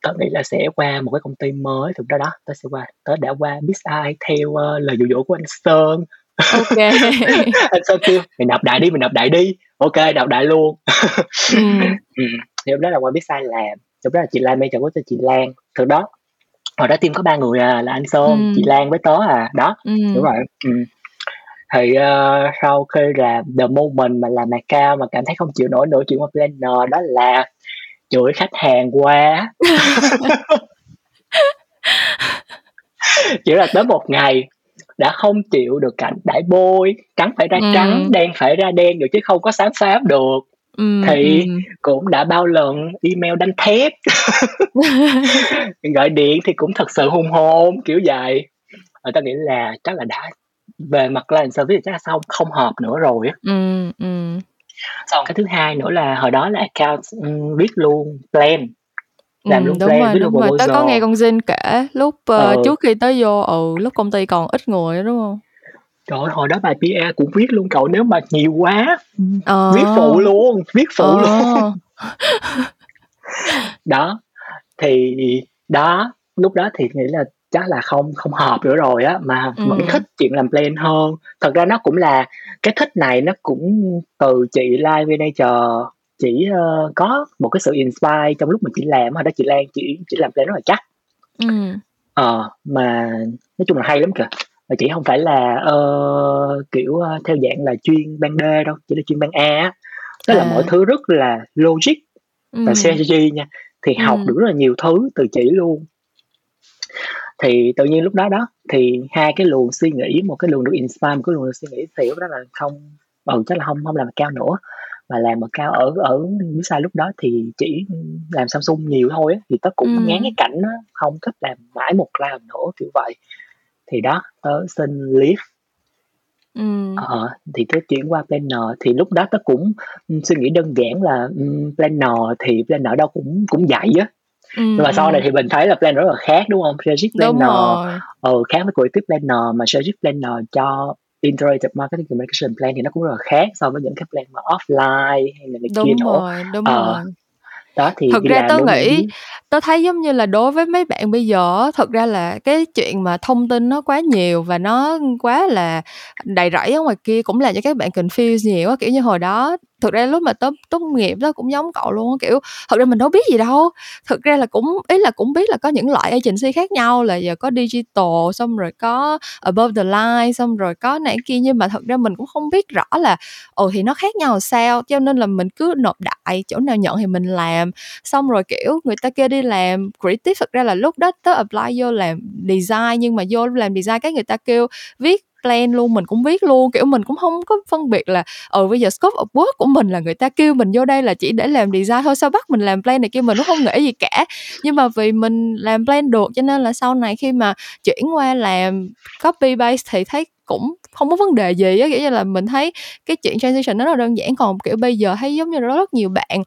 tớ nghĩ là sẽ qua một cái công ty mới thì lúc đó đó tớ sẽ qua tớ đã qua Big Eye theo uh, lời dụ dỗ của anh Sơn Ok. anh Sơn kêu mày nộp đại đi mày nộp đại đi ok nộp đại luôn Ừm. ừ. thì lúc đó là qua Big Eye làm lúc đó là chị Lan manager của chị Lan từ đó hồi đó team có ba người à là anh Sơn Ừm. chị Lan với tớ à đó đúng Ừm. rồi ừ. thì uh, sau khi làm the moment mà làm cao mà cảm thấy không chịu nổi nữa chuyện qua planner đó là chửi khách hàng quá chỉ là tới một ngày đã không chịu được cảnh đãi bôi trắng phải ra trắng Ừm. đen phải ra đen được chứ không có xám xám được Thì cũng đã bao lần email đánh thép. Gọi điện thì cũng thật sự hùng hồn kiểu vậy. Ở ta nghĩ là chắc là đã về mặt client service chắc là xong không hợp nữa rồi ừm. xong cái thứ hai nữa là hồi đó là account um, viết luôn plan. Làm luôn đúng plan rồi, viết luôn đúng rồi. Tớ có nghe con Jin kể lúc, ơ, ừ. trước khi tớ vô, ừ, lúc công ty còn ít người đúng hông? Trời ơi, hồi đó bài PR cũng viết luôn cậu nếu mà nhiều quá Ờ. viết phụ luôn viết phụ luôn Ờ. đó thì đó lúc đó thì nghĩ là chắc là không không hợp nữa rồi á mà vẫn Ừm. thích chuyện làm plan hơn thật ra nó cũng là cái thích này nó cũng từ chị Lai manager chỉ uh, có một cái sự inspire trong lúc mà chị làm hồi đó chị Lan chỉ chỉ làm plan rất là chắc Ừm. ờ mà nói chung là hay lắm kìa mà chỉ không phải là uh, kiểu uh, theo dạng là chuyên ban D đâu chỉ là chuyên ban A á tức là mọi À. thứ rất là logic và Ừm. strategy nha thì học Ừm. được rất là nhiều thứ từ chỉ luôn thì tự nhiên lúc đó đó thì hai cái luồng suy nghĩ một cái luồng được inspire một cái luồng được suy nghĩ thì lúc đó là không ừ chắc là không không làm cao nữa mà làm ở cao ở ở sai lúc đó thì chỉ làm Samsung nhiều thôi á thì tớ cũng Ừm. ngán cái cảnh đó không thích làm mãi một cloud nữa kiểu vậy thì đó tớ xin leave. Ừm. ờ thì tớ chuyển qua planner thì lúc đó tớ cũng um, suy nghĩ đơn giản là um, planner thì planner đâu cũng cũng vậy á. Ừm, nhưng mà sau này thì mình thấy là planner rất là khác đúng không? Strategic Đúng planner rồi. ừ, khác với creative planner mà strategic planner cho integrated marketing communication plan thì nó cũng rất là khác so với những cái plan mà offline hay là này kia Đúng nữa. rồi, đúng ờ rồi. Đó thì Thực ra tớ mới nghĩ tớ thấy giống như là đối với mấy bạn bây giờ thực ra là cái chuyện mà thông tin nó quá nhiều và nó quá là đầy rẫy ở ngoài kia cũng làm cho các bạn confuse nhiều á. Kiểu như hồi đó thực ra lúc mà tớ tốt nghiệp đó cũng giống cậu luôn kiểu, thực ra mình đâu biết gì đâu. Thực ra là cũng ý là cũng biết là có những loại agency khác nhau là giờ có digital, xong rồi có above the line, xong rồi có này kia nhưng mà thật ra mình cũng không biết rõ là, ồ thì nó khác nhau sao, cho nên là mình cứ nộp đại, chỗ nào nhận thì mình làm. Xong rồi, kiểu, người ta kêu đi làm creative, thực ra là lúc đó tớ apply vô làm design nhưng mà vô làm design cái người ta kêu viết plan luôn, mình cũng viết luôn, kiểu, mình cũng không có phân biệt là, ừ, bây giờ scope of work của mình là người ta kêu mình vô đây là chỉ để làm design thôi, sao bắt mình làm plan này kia, mình cũng không nghĩ gì cả. Nhưng mà vì mình làm plan được cho nên là sau này khi mà chuyển qua làm copy base thì thấy cũng không có vấn đề gì á, kiểu như là, mình thấy cái chuyện transition nó rất là đơn giản. Còn, kiểu, bây giờ thấy giống như là rất nhiều bạn,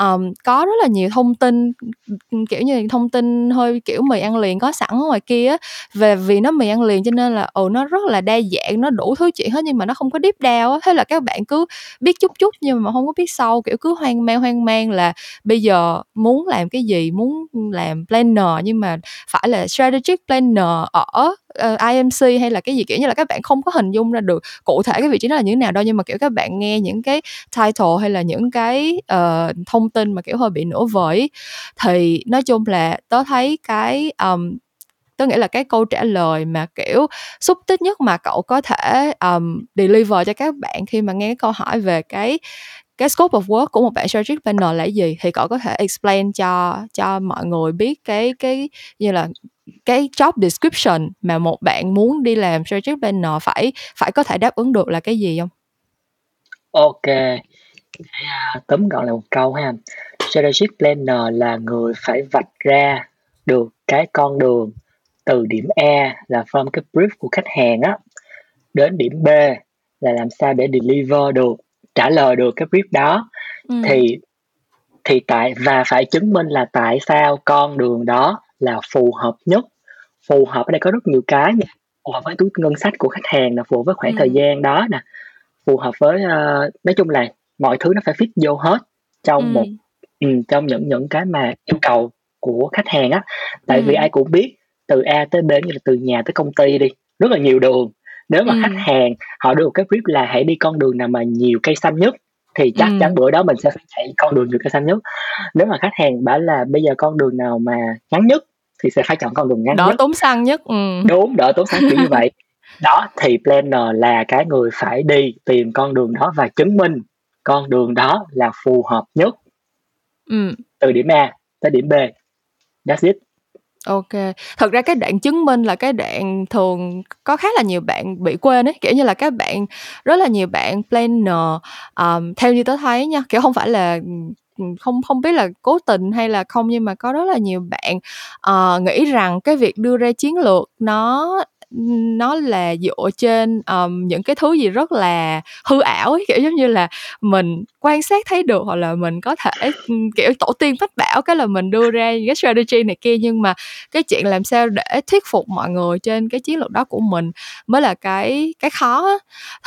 um, có rất là nhiều thông tin, kiểu như, thông tin hơi, kiểu, mì ăn liền có sẵn ở ngoài kia á, vì nó mì ăn liền cho nên là, ừ, nó rất là đa dạng, nó đủ thứ chuyện hết nhưng mà nó không có deep down á. Thế là các bạn cứ biết chút chút nhưng mà không có biết sâu, kiểu, cứ hoang mang, hoang mang là bây giờ muốn làm cái gì, muốn làm planner nhưng mà phải là strategic planner ở, Ờ, uh, IMC hay là cái gì, kiểu như là, các bạn không có hình dung ra được cụ thể cái vị trí đó là như thế nào đâu. Nhưng mà, kiểu, các bạn nghe những cái title hay là những cái, uh, thông tin mà, kiểu, hơi bị nổ vời. Thì nói chung là tớ thấy cái, um, tớ nghĩ là cái câu trả lời mà, kiểu, xúc tích nhất mà cậu có thể, um, deliver cho các bạn khi mà nghe cái câu hỏi về cái cái scope of work của một bạn strategic planner là gì thì cậu có thể explain cho cho mọi người biết cái cái như là cái job description mà một bạn muốn đi làm strategic planner phải phải có thể đáp ứng được là cái gì không? Ok, à, tóm gọn là một câu ha. Strategic planner là người phải vạch ra được cái con đường từ điểm A là from cái brief của khách hàng á đến điểm B là làm sao để deliver được trả lời được cái brief đó ừ. thì thì tại và phải chứng minh là tại sao con đường đó là phù hợp nhất phù hợp ở đây có rất nhiều cái nha phù hợp với túi ngân sách của khách hàng là phù hợp với khoảng ừ. thời gian đó nè phù hợp với uh, nói chung là mọi thứ nó phải fit vô hết trong ừ. một ừ, trong những những cái mà yêu cầu của khách hàng á tại ừ. vì ai cũng biết từ A tới B như là từ nhà tới công ty đi rất là nhiều đường nếu mà ừ. khách hàng họ được cái brief là hãy đi con đường nào mà nhiều cây xanh nhất thì chắc ừ. chắn bữa đó mình sẽ phải chạy con đường nhiều cây xanh nhất nếu mà khách hàng bảo là bây giờ con đường nào mà ngắn nhất thì sẽ phải chọn con đường ngắn đỡ nhất tốn xăng nhất ừ. đúng đỡ tốn xăng kiểu như vậy đó thì planner là cái người phải đi tìm con đường đó và chứng minh con đường đó là phù hợp nhất ừ. từ điểm A tới điểm B that's it OK. Thật ra cái đoạn chứng minh là cái đoạn thường có khá là nhiều bạn bị quên ấy, kiểu như là, các bạn rất là nhiều bạn planner, ờm, theo như tớ thấy nha, kiểu, không phải là, không không biết là cố tình hay là không nhưng mà có rất là nhiều bạn, uh, nghĩ rằng cái việc đưa ra chiến lược nó nó là dựa trên um, những cái thứ gì rất là hư ảo ấy, kiểu giống như là mình quan sát thấy được hoặc là mình có thể kiểu tổ tiên phát bảo cái là mình đưa ra cái strategy này kia. Nhưng mà cái chuyện làm sao để thuyết phục mọi người trên cái chiến lược đó của mình mới là cái cái khó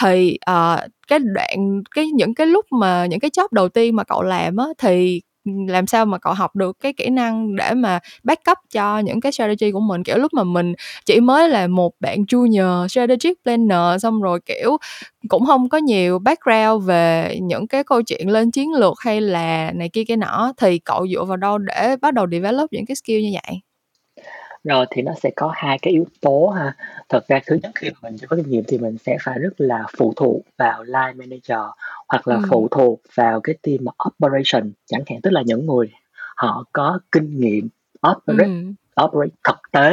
thì uh, cái đoạn cái những cái lúc mà những cái job đầu tiên mà cậu làm á thì làm sao mà cậu học được cái kỹ năng để mà backup cho những cái strategy của mình? Kiểu, lúc mà mình chỉ mới là một bạn junior strategic planner xong rồi, kiểu, cũng không có nhiều background về những cái câu chuyện lên chiến lược hay là này kia, cái nọ, thì cậu dựa vào đâu để bắt đầu develop những cái skill như vậy? Rồi thì nó sẽ có hai cái yếu tố ha. Thật ra thứ nhất khi mà mình chưa có kinh nghiệm thì mình sẽ phải rất là phụ thuộc vào line manager hoặc là Ừm. phụ thuộc vào cái team operation chẳng hạn, tức là những người họ có kinh nghiệm operate Ừm. operate thực tế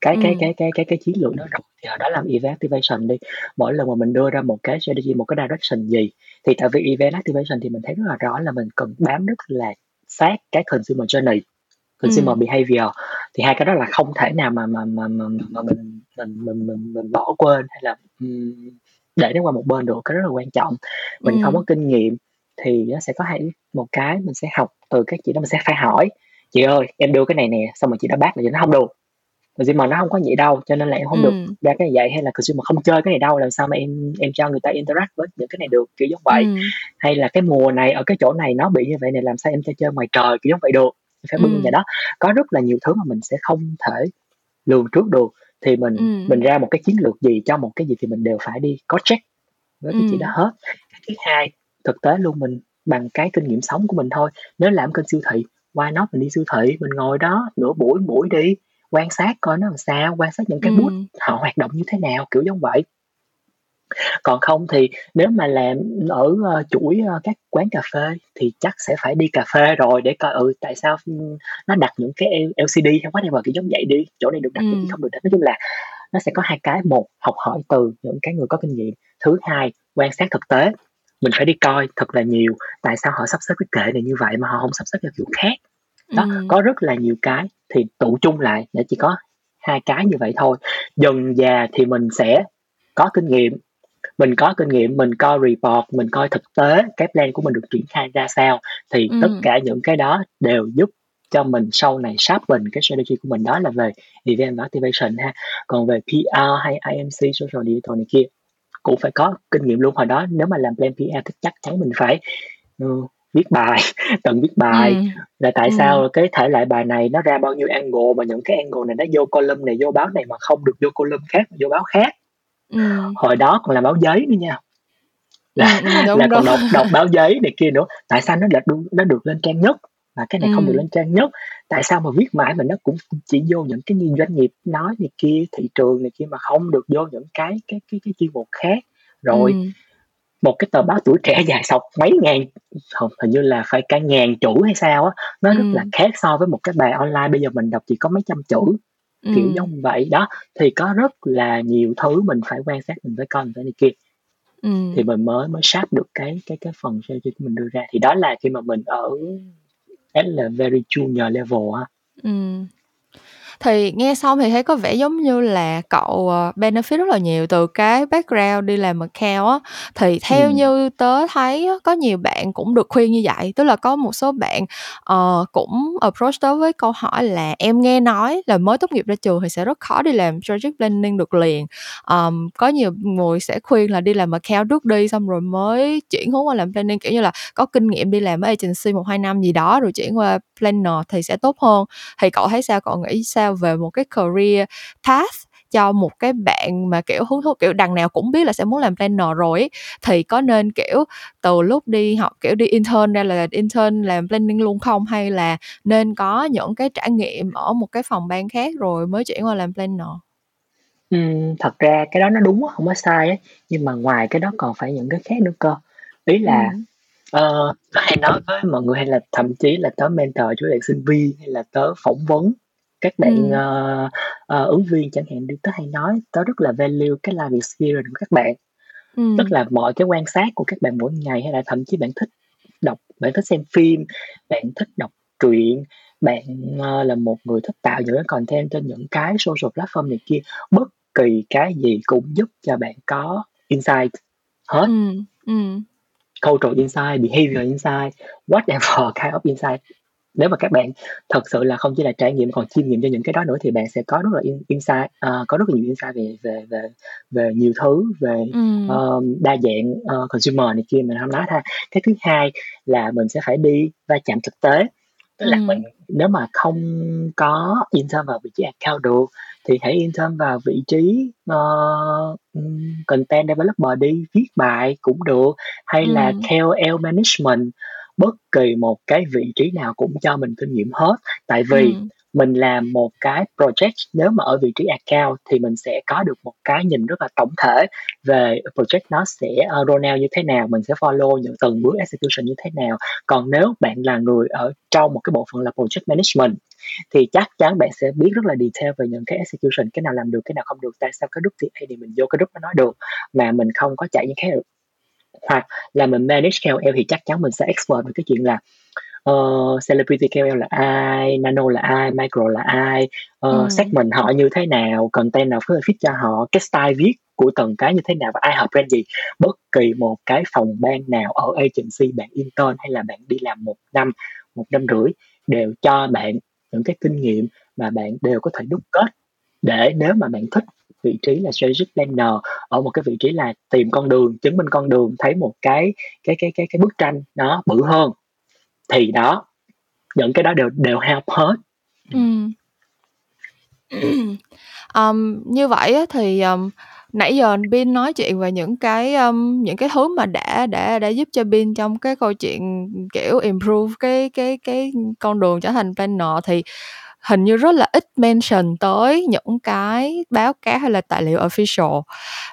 cái cái cái cái cái cái chiến lược đó rồi thì họ đã làm event activation đi. Mỗi lần mà mình đưa ra một cái strategy, một cái direction gì thì tại vì event activation thì mình thấy rất là rõ là mình cần bám rất là sát cái consumer journey consumer ừ. behavior thì hai cái đó là không thể nào mà mà mà mà, mà mình, mình mình mình mình bỏ quên hay là để nó qua một bên được cái rất là quan trọng mình ừ. không có kinh nghiệm thì nó sẽ có hai một cái mình sẽ học từ các chị đó mình sẽ phải hỏi chị ơi em đưa cái này nè xong rồi chị đã bác là chị nó không được consumer nó không có vậy đâu cho nên là em không ừ. được ra cái này vậy hay là consumer không chơi cái này đâu làm sao mà em em cho người ta interact với những cái này được kiểu giống vậy ừ. hay là cái mùa này ở cái chỗ này nó bị như vậy này làm sao em cho chơi ngoài trời kiểu giống vậy được phải bưng ừ. đó có rất là nhiều thứ mà mình sẽ không thể lường trước được thì mình ừ. mình ra một cái chiến lược gì cho một cái gì thì mình đều phải đi có check với cái ừ. chị đó hết cái thứ hai thực tế luôn mình bằng cái kinh nghiệm sống của mình thôi nếu làm kênh siêu thị why not mình đi siêu thị mình ngồi đó nửa buổi buổi đi quan sát coi nó làm sao quan sát những cái ừ. bút họ hoạt động như thế nào kiểu giống vậy còn không thì nếu mà làm ở uh, chuỗi uh, các quán cà phê thì chắc sẽ phải đi cà phê rồi để coi ừ tại sao nó đặt những cái LCD hay whatever kiểu giống vậy đi chỗ này được đặt ừ. không được đặt nói chung là nó sẽ có hai cái một học hỏi từ những cái người có kinh nghiệm thứ hai quan sát thực tế mình phải đi coi thật là nhiều tại sao họ sắp xếp cái kệ này như vậy mà họ không sắp xếp theo kiểu khác đó ừ. có rất là nhiều cái thì tụ chung lại để chỉ có hai cái như vậy thôi dần già thì mình sẽ có kinh nghiệm mình có kinh nghiệm mình coi report mình coi thực tế cái plan của mình được triển khai ra sao thì ừ. tất cả những cái đó đều giúp cho mình sau này sharpen cái strategy của mình đó là về event activation ha còn về PR hay IMC social digital này kia cũng phải có kinh nghiệm luôn hồi đó nếu mà làm plan PR thì chắc chắn mình phải uh, viết bài từng viết bài ừ. là tại ừ. sao cái thể loại bài này nó ra bao nhiêu angle mà những cái angle này nó vô column này vô báo này mà không được vô column khác vô báo khác Ừm. Hồi đó còn là báo giấy nữa nha. Là Ừm, đúng, là còn đọc đọc báo giấy này kia nữa, tại sao nó lại đu nó được lên trang nhất mà cái này không được lên trang nhất? Tại sao mà viết mãi mà nó cũng chỉ vô những cái như doanh nghiệp nói này kia, thị trường này kia mà không được vô những cái cái cái cái chuyên mục khác? Rồi Ừm. một cái tờ báo tuổi trẻ dài sọc mấy ngàn không hình như là phải cả ngàn chữ hay sao á nó rất là khác so với một cái bài online bây giờ mình đọc chỉ có mấy trăm chữ kiểu Ừm. giống vậy đó thì có rất là nhiều thứ mình phải quan sát mình phải coi mình phải này kia Ừm. thì mình mới mới sáp được cái cái cái phần strategy của mình đưa ra thì đó là khi mà mình ở là very junior level ha Ừm. Thì nghe xong thì thấy có vẻ giống như là cậu, ờ, benefit rất là nhiều từ cái background đi làm account á. Thì theo Ừm. như tớ thấy có nhiều bạn cũng được khuyên như vậy, tức là có một số bạn, ờ, cũng approach tớ với câu hỏi là "Em nghe nói là mới tốt nghiệp ra trường thì sẽ rất khó đi làm strategic planning được liền." Ờm, có nhiều người sẽ khuyên là đi làm account trước đi xong rồi mới chuyển hướng qua làm planning, kiểu như là, có kinh nghiệm đi làm ở agency 1-2 năm gì đó rồi chuyển qua planner thì sẽ tốt hơn. Thì cậu thấy sao? Cậu nghĩ sao về một cái career path cho một cái bạn mà, kiểu, hứng thú kiểu, đằng nào cũng biết là sẽ muốn làm planner rồi ấy, thì có nên, kiểu, từ lúc đi học, kiểu, đi intern ra là intern làm planning luôn không? Hay là nên có những cái trải nghiệm ở một cái phòng ban khác rồi mới chuyển qua làm planner? Ừm, thật ra cái đó nó đúng á, hông có sai á, nhưng mà ngoài cái đó còn phải những cái khác nữa cơ. Ý là, ờ, tớ hay nói với mọi người hay là thậm chí là tớ mentor cho các sinh viên hay là tớ phỏng vấn các bạn, Ừm. ờ, ờ, ứng viên chẳng hạn đi, tớ hay nói tớ rất là value cái life experience của các bạn. Tức Ừm. là mọi cái quan sát của các bạn mỗi ngày hay là thậm chí bạn thích đọc bạn thích xem phim, bạn thích đọc truyện, bạn, ờ, là một người thích tạo những cái content trên những cái social platform này kia, bất kỳ cái gì cũng giúp cho bạn có insight hết. Ừm, ừm. Cultural insight, behavioral insight, whatever kind of insight. Nếu mà các bạn thật sự là không chỉ là trải nghiệm còn chiêm nghiệm cho những cái đó nữa thì bạn sẽ có rất là in insight, ờ, có rất là nhiều insight về về về về nhiều thứ, về, Ừm. ờ, đa dạng, ờ, consumer này kia mình hông nói ha. Cái thứ hai là mình sẽ phải đi va chạm thực tế, tức là mình Ừm. nếu mà không có intern vào vị trí account được thì hãy intern vào vị trí, ừm, content developer đi, viết bài cũng được, hay là Ừm. KOL management, bất kỳ một cái vị trí nào cũng cho mình kinh nghiệm hết. Tại vì Ừm. mình làm một cái project nếu mà ở vị trí account thì mình sẽ có được một cái nhìn rất là tổng thể về project nó sẽ, ờ, roll out như thế nào, mình sẽ follow những từng bước execution như thế nào. Còn nếu bạn là người ở trong một cái bộ phận là project management thì chắc chắn bạn sẽ biết rất là detail về những cái execution, cái nào làm được, cái nào không được, tại sao cái group TA này mình vô cái group đó nói được mà mình không có chạy những cái. Hoặc là mình manage KOL thì chắc chắn mình sẽ expert về cái chuyện là, ờ, celebrity KOL là ai, nano là ai, micro là ai, ờ, Ừm. segment họ như thế nào, content nào có thể fit cho họ, cái style viết của từng cái như thế nào và ai hợp brand gì. Bất kỳ một cái phòng ban nào ở agency bạn intern hay là bạn đi làm 1 năm, 1 năm rưỡi đều cho bạn những cái kinh nghiệm mà bạn đều có thể đúc kết để nếu mà bạn thích vị trí là strategic planner ở một cái vị trí là tìm con đường, chứng minh con đường, thấy một cái cái cái cái cái bức tranh nó bự hơn thì đó, những cái đó đều đều help hết. ừ. um, như vậy thì, um, nãy giờ Bin nói chuyện về những cái, um, những cái thứ mà đã đã đã giúp cho Bin trong cái câu chuyện, kiểu, improve cái cái cái con đường trở thành planner thì hình như rất là ít mention tới những cái báo cáo hay là tài liệu official.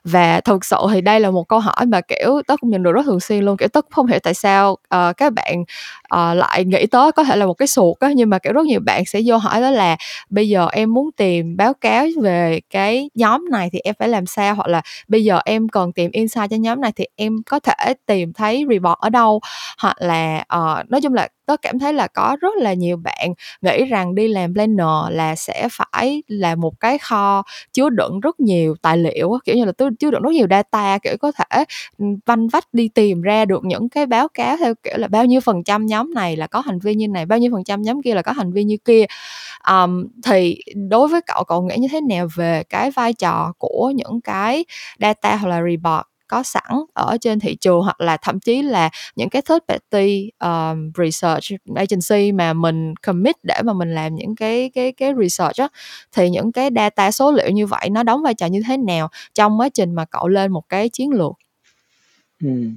Và thực sự thì đây là một câu hỏi mà, kiểu, tớ cũng nhận được rất thường xuyên luôn, kiểu, tớ cũng không hiểu tại sao, uh, các bạn, uh, lại nghĩ tới có thể là một cái suột á, nhưng mà, kiểu, rất nhiều bạn sẽ vô hỏi đó là "Bây giờ em muốn tìm báo cáo về cái nhóm này thì em phải làm sao?" Hoặc là "Bây giờ em cần tìm insight cho nhóm này thì em có thể tìm thấy report ở đâu?" Hoặc là, uh, nói chung là tớ cảm thấy là có rất là nhiều bạn nghĩ rằng đi làm planner là sẽ phải là một cái kho chứa đựng rất nhiều tài liệu kiểu như là, tôi chứa đựng rất nhiều data, kiểu, có thể, văn vách đi tìm ra được những cái báo cáo theo kiểu là bao nhiêu phần trăm nhóm này là có hành vi như này, bao nhiêu phần trăm nhóm kia là có hành vi như kia. um, thì đối với cậu, cậu nghĩ như thế nào về cái vai trò của những cái data hoặc là report có sẵn ở trên thị trường, hoặc là thậm chí là những cái third party, ờm, research agency mà mình commit để mà mình làm những cái cái cái research á, thì những cái data số liệu như vậy nó đóng vai trò như thế nào trong quá trình mà cậu lên một cái chiến lược? Ừm,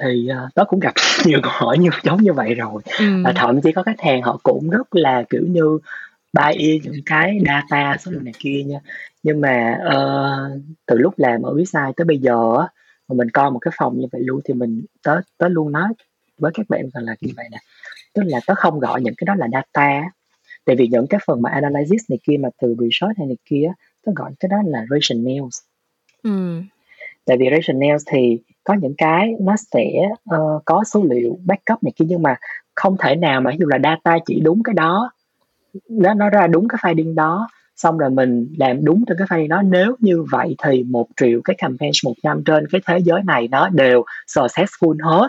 thì, ờ, tớ cũng gặp nhiều câu hỏi như giống như vậy rồi, và Ừm. thậm chí có khách hàng họ cũng rất là, kiểu như, buy in những cái data số liệu này kia nha. Nhưng mà, ờ, từ lúc làm ở Vietside tới bây giờ á, mà mình coi một cái phòng như vậy luôn thì mình tớ tớ luôn nói với các bạn rằng là như vậy nè. Tức là tớ không gọi những cái đó là data tại vì những cái phần mà analysis này kia mà từ research hay này kia tớ gọi cái đó là rationales ừ. tại vì rationales thì có những cái nó sẽ uh, có số liệu backup này kia nhưng mà không thể nào mà ví dụ là data chỉ đúng cái đó nó nó ra đúng cái finding đó xong rồi mình làm đúng trên cái finding đó nếu như vậy thì một triệu cái campaign một năm trên cái thế giới này nó đều successful hết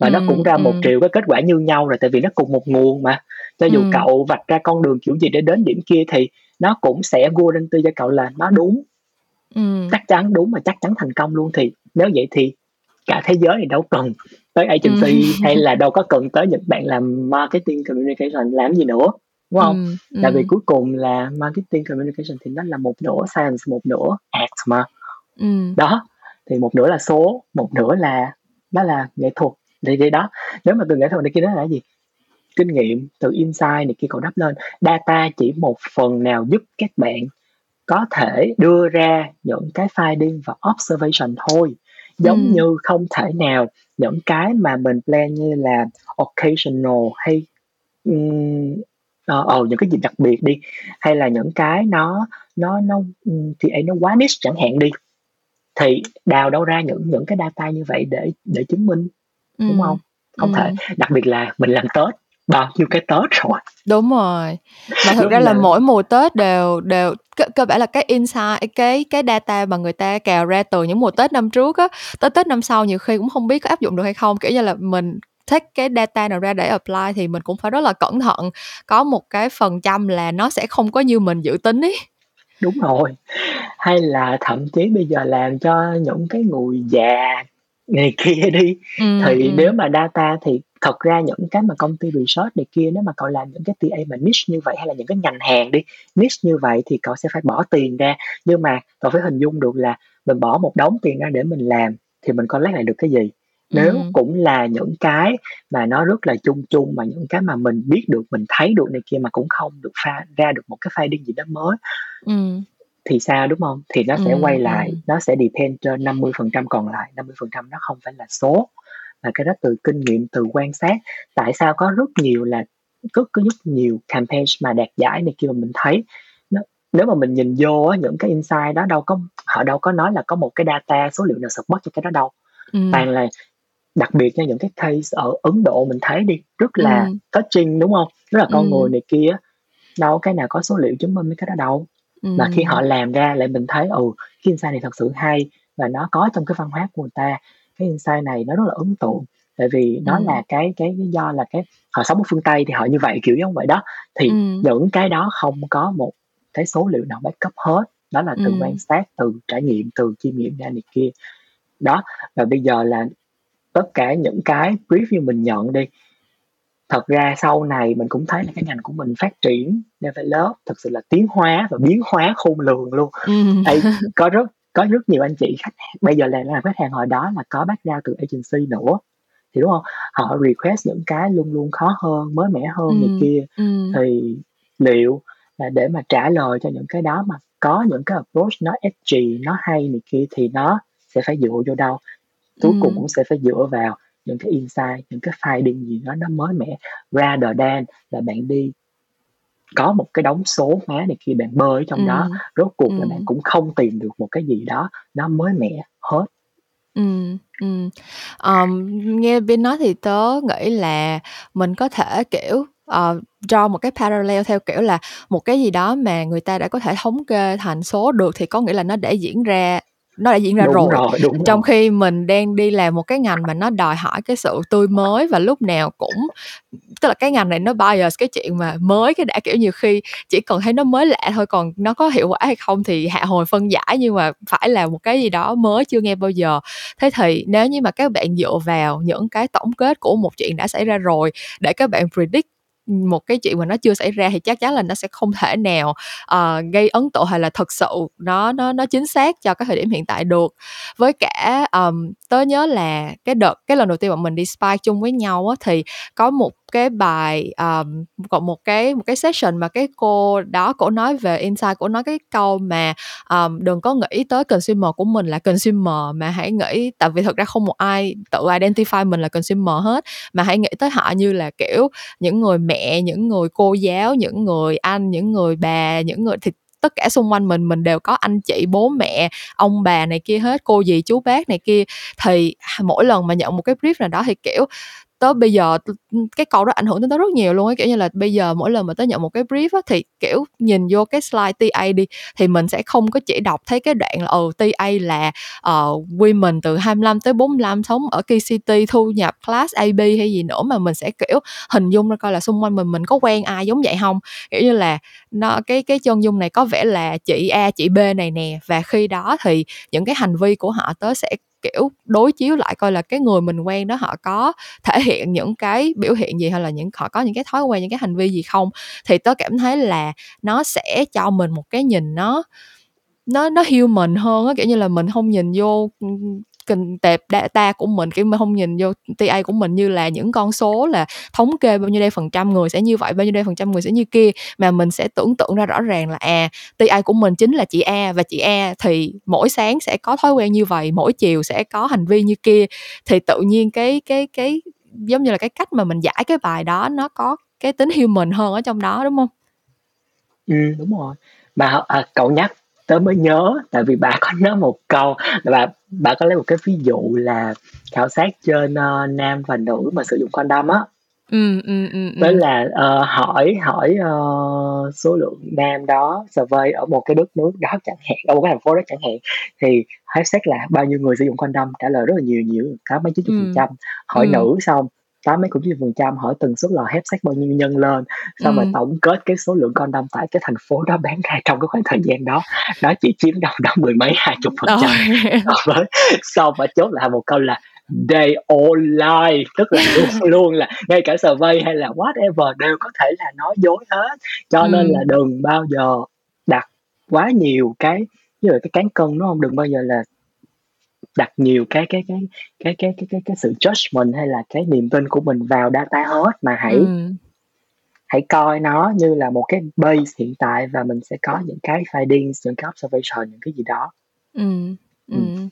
và ừ, nó cũng ra một ừ. triệu cái kết quả như nhau rồi tại vì nó cùng một nguồn mà cho dù ừ. cậu vạch ra con đường kiểu gì để đến điểm kia thì nó cũng sẽ guarantee cho cậu là nó đúng ừ. chắc chắn đúng và chắc chắn thành công luôn thì nếu vậy thì cả thế giới thì đâu cần tới agency ừ. hay là đâu có cần tới những bạn làm marketing communication làm gì nữa đúng không? Ừ, Tại vì cuối cùng là marketing communication thì nó là một nửa science, một nửa art mà. Ừ. Đó, thì một nửa là số, một nửa là đó là nghệ thuật. Thì, thì đó, nếu mà từ nghệ thuật này kia đó là gì? Kinh nghiệm từ insight này kia còn đắp lên. Data chỉ một phần nào giúp các bạn có thể đưa ra những cái finding và observation thôi giống ừ. như không thể nào những cái mà mình plan như là occasional hay um, ờ uh, những cái gì đặc biệt đi hay là những cái nó nó nó thì ấy nó quá niche chẳng hạn đi thì đào đâu ra những những cái data như vậy để để chứng minh ừ. đúng không không ừ. thể đặc biệt là mình làm tết bao nhiêu cái tết rồi đúng rồi mà thực ra là, là mỗi mùa tết đều đều cơ, cơ bản là cái insight cái cái data mà người ta cào ra từ những mùa tết năm trước á tới tết năm sau nhiều khi cũng không biết có áp dụng được hay không kiểu như là mình take cái data nào ra để apply thì mình cũng phải rất là cẩn thận. Có một cái phần trăm là nó sẽ không có như mình dự tính ấy đúng rồi. Hay là thậm chí bây giờ làm cho những cái người già này kia đi ừ, thì ừ. nếu mà data thì thật ra những cái mà công ty research này kia nếu mà cậu làm những cái TA mà niche như vậy hay là những cái ngành hàng đi niche như vậy thì cậu sẽ phải bỏ tiền ra. Nhưng mà cậu phải hình dung được là mình bỏ một đống tiền ra để mình làm thì mình có lấy lại được cái gì nếu ừ. cũng là những cái mà nó rất là chung chung mà những cái mà mình biết được mình thấy được này kia mà cũng không được pha ra được một cái finding gì đó mới ừ. thì sao đúng không thì nó sẽ ừ. quay lại nó sẽ depend trên 50% còn lại 50% nó không phải là số và cái đó từ kinh nghiệm từ quan sát tại sao có rất nhiều là rất có rất nhiều campaign mà đạt giải này kia mà mình thấy nó, nếu mà mình nhìn vô á, những cái insight đó đâu có họ đâu có nói là có một cái data số liệu nào support cho cái đó đâu ừ. toàn là đặc biệt nha những cái case ở Ấn Độ mình thấy đi rất là ừ. touching đúng không rất là con ừ. người này kia đâu cái nào có số liệu chứng minh cái đó đâu ừ. mà khi họ làm ra lại mình thấy ừ cái insight này thật sự hay và nó có trong cái văn hóa của người ta cái insight này nó rất là ấn tượng tại vì nó ừ. là cái cái lý do là cái họ sống ở phương tây thì họ như vậy kiểu giống vậy đó thì ừ. những cái đó không có một cái số liệu nào backup hết đó là từ ừ. quan sát từ trải nghiệm từ chiêm nghiệm ra này kia đó và bây giờ là tất cả những cái brief như mình nhận đi thật ra sau này mình cũng thấy là cái ngành của mình phát triển develop thực sự là tiến hóa và biến hóa khôn lường luôn ừ. Ê, có rất có rất nhiều anh chị khách bây giờ là làm khách hàng hồi đó là có background từ agency nữa thì đúng không họ request những cái luôn luôn khó hơn mới mẻ hơn ừ. này kia ừ. thì liệu là để mà trả lời cho những cái đó mà có những cái approach nó edgy nó hay này kia thì nó sẽ phải dựa vô đâu cuối ừ. cùng cũng sẽ phải dựa vào những cái insight những cái finding gì đó nó mới mẻ rather than là bạn đi có một cái đống số hóa này khi bạn bơi trong ừ. đó rốt cuộc ừ. là bạn cũng không tìm được một cái gì đó nó mới mẻ hết Ừ. Ờm, nghe bên nói thì tớ nghĩ là mình có thể, kiểu, ờ, draw một cái parallel theo kiểu là một cái gì đó mà người ta đã có thể thống kê thành số được thì có nghĩa là nó đã diễn ra nó đã diễn ra đúng rồi, rồi đúng trong rồi. khi mình đang đi làm một cái ngành mà nó đòi hỏi cái sự tươi mới và lúc nào cũng tức là cái ngành này nó bias cái chuyện mà mới cái đã kiểu nhiều khi chỉ cần thấy nó mới lạ thôi còn nó có hiệu quả hay không thì hạ hồi phân giải nhưng mà phải là một cái gì đó mới chưa nghe bao giờ thế thì nếu như mà các bạn dựa vào những cái tổng kết của một chuyện đã xảy ra rồi để các bạn predict một cái chuyện mà nó chưa xảy ra thì chắc chắn là nó sẽ không thể nào uh, gây ấn tượng hay là thật sự nó nó nó chính xác cho cái thời điểm hiện tại được. Với cả um, tớ nhớ là cái đợt cái lần đầu tiên bọn mình đi spy chung với nhau á, thì có một cái bài um, còn một cái một cái session mà cái cô đó cổ nói về insight cổ nói cái câu mà um, đừng có nghĩ tới consumer của mình là consumer mà hãy nghĩ tại vì thực ra không một ai tự identify mình là consumer hết mà hãy nghĩ tới họ như là kiểu những người mẹ những người cô giáo những người anh những người bà những người thì tất cả xung quanh mình mình đều có anh chị bố mẹ ông bà này kia hết cô dì chú bác này kia. Thì mỗi lần mà nhận một cái brief nào đó thì kiểu tới bây giờ cái câu đó ảnh hưởng đến tớ rất nhiều luôn á kiểu như là bây giờ mỗi lần mà tớ nhận một cái brief á thì kiểu nhìn vô cái slide TA đi thì mình sẽ không có chỉ đọc thấy cái đoạn là ừ TA là uh, women từ 25 tới 45 sống ở KCT thu nhập class AB hay gì nữa mà mình sẽ kiểu hình dung ra coi là xung quanh mình mình có quen ai giống vậy không? Kiểu như là nó cái cái chân dung này có vẻ là chị A chị B này nè và khi đó thì những cái hành vi của họ tớ sẽ kiểu, đối chiếu lại coi là cái người mình quen đó họ có thể hiện những cái biểu hiện gì hay là những, họ có những cái thói quen, những cái hành vi gì không? Thì tớ cảm thấy là nó sẽ cho mình một cái nhìn nó nó nó human hơn á, kiểu như là mình không nhìn vô kinh tệp data của mình kiểu mình không nhìn vô TA của mình như là những con số là thống kê bao nhiêu đây phần trăm người sẽ như vậy bao nhiêu đây phần trăm người sẽ như kia mà mình sẽ tưởng tượng ra rõ ràng là à TA của mình chính là chị A và chị A thì mỗi sáng sẽ có thói quen như vậy mỗi chiều sẽ có hành vi như kia thì tự nhiên cái cái cái giống như là cái cách mà mình giải cái bài đó nó có cái tính human hơn ở trong đó đúng không? Ừ đúng rồi. Mà à, cậu nhắc tớ mới nhớ tại vì bà có nói một câu là bà bà có lấy một cái ví dụ là khảo sát trên uh, nam và nữ mà sử dụng condom á ừ, ừ, ừ, đó ừ. là uh, hỏi hỏi uh, số lượng nam đó survey ở một cái đất nước đó chẳng hạn ở một cái thành phố đó chẳng hạn thì hỏi xét là bao nhiêu người sử dụng condom trả lời rất là nhiều nhiều tám mấy chín phần trăm hỏi ừ. nữ xong tám mấy cũng chín phần trăm hỏi tần suất lò hép sách bao nhiêu nhân lên. Xong ừ. rồi tổng kết cái số lượng con đâm tại cái thành phố đó bán ra trong cái khoảng thời gian đó. Nó chỉ chiếm đâu đó mười mấy hai chục phần trăm. Với xong và chốt lại một câu là they all lie. Tức là luôn luôn là ngay cả survey hay là whatever đều có thể là nói dối hết. Cho ừ. nên là đừng bao giờ đặt quá nhiều cái như là cái cán cân đúng không? Đừng bao giờ là đặt nhiều cái cái cái cái cái cái cái, cái sự judgment hay là cái niềm tin của mình vào data hết mà hãy ừ. hãy coi nó như là một cái base hiện tại và mình sẽ có những cái findings những cái observation những cái gì đó ừ. Ừ. ừ.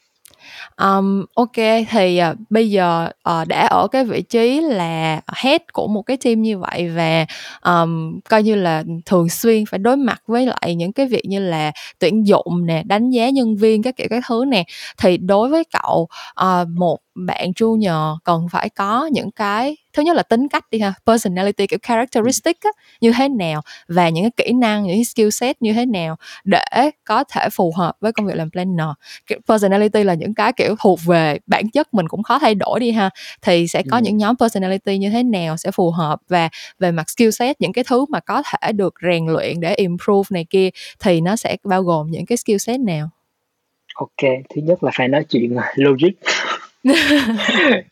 Um, ok thì uh, bây giờ ờ, uh, đã ở cái vị trí là head của một cái team như vậy và um, coi như là thường xuyên phải đối mặt với lại những cái việc như là tuyển dụng nè đánh giá nhân viên các kiểu các thứ nè thì đối với cậu uh, một bạn junior cần phải có những cái thứ nhất là tính cách đi ha personality kiểu characteristic á, như thế nào và những cái kỹ năng những cái skill set như thế nào để có thể phù hợp với công việc làm planner. Kiểu personality là những cái kiểu thuộc về bản chất mình cũng khó thay đổi đi ha thì sẽ có ừ. những nhóm personality như thế nào sẽ phù hợp và về mặt skill set những cái thứ mà có thể được rèn luyện để improve này kia thì nó sẽ bao gồm những cái skill set nào? Ok thứ nhất là phải nói chuyện logic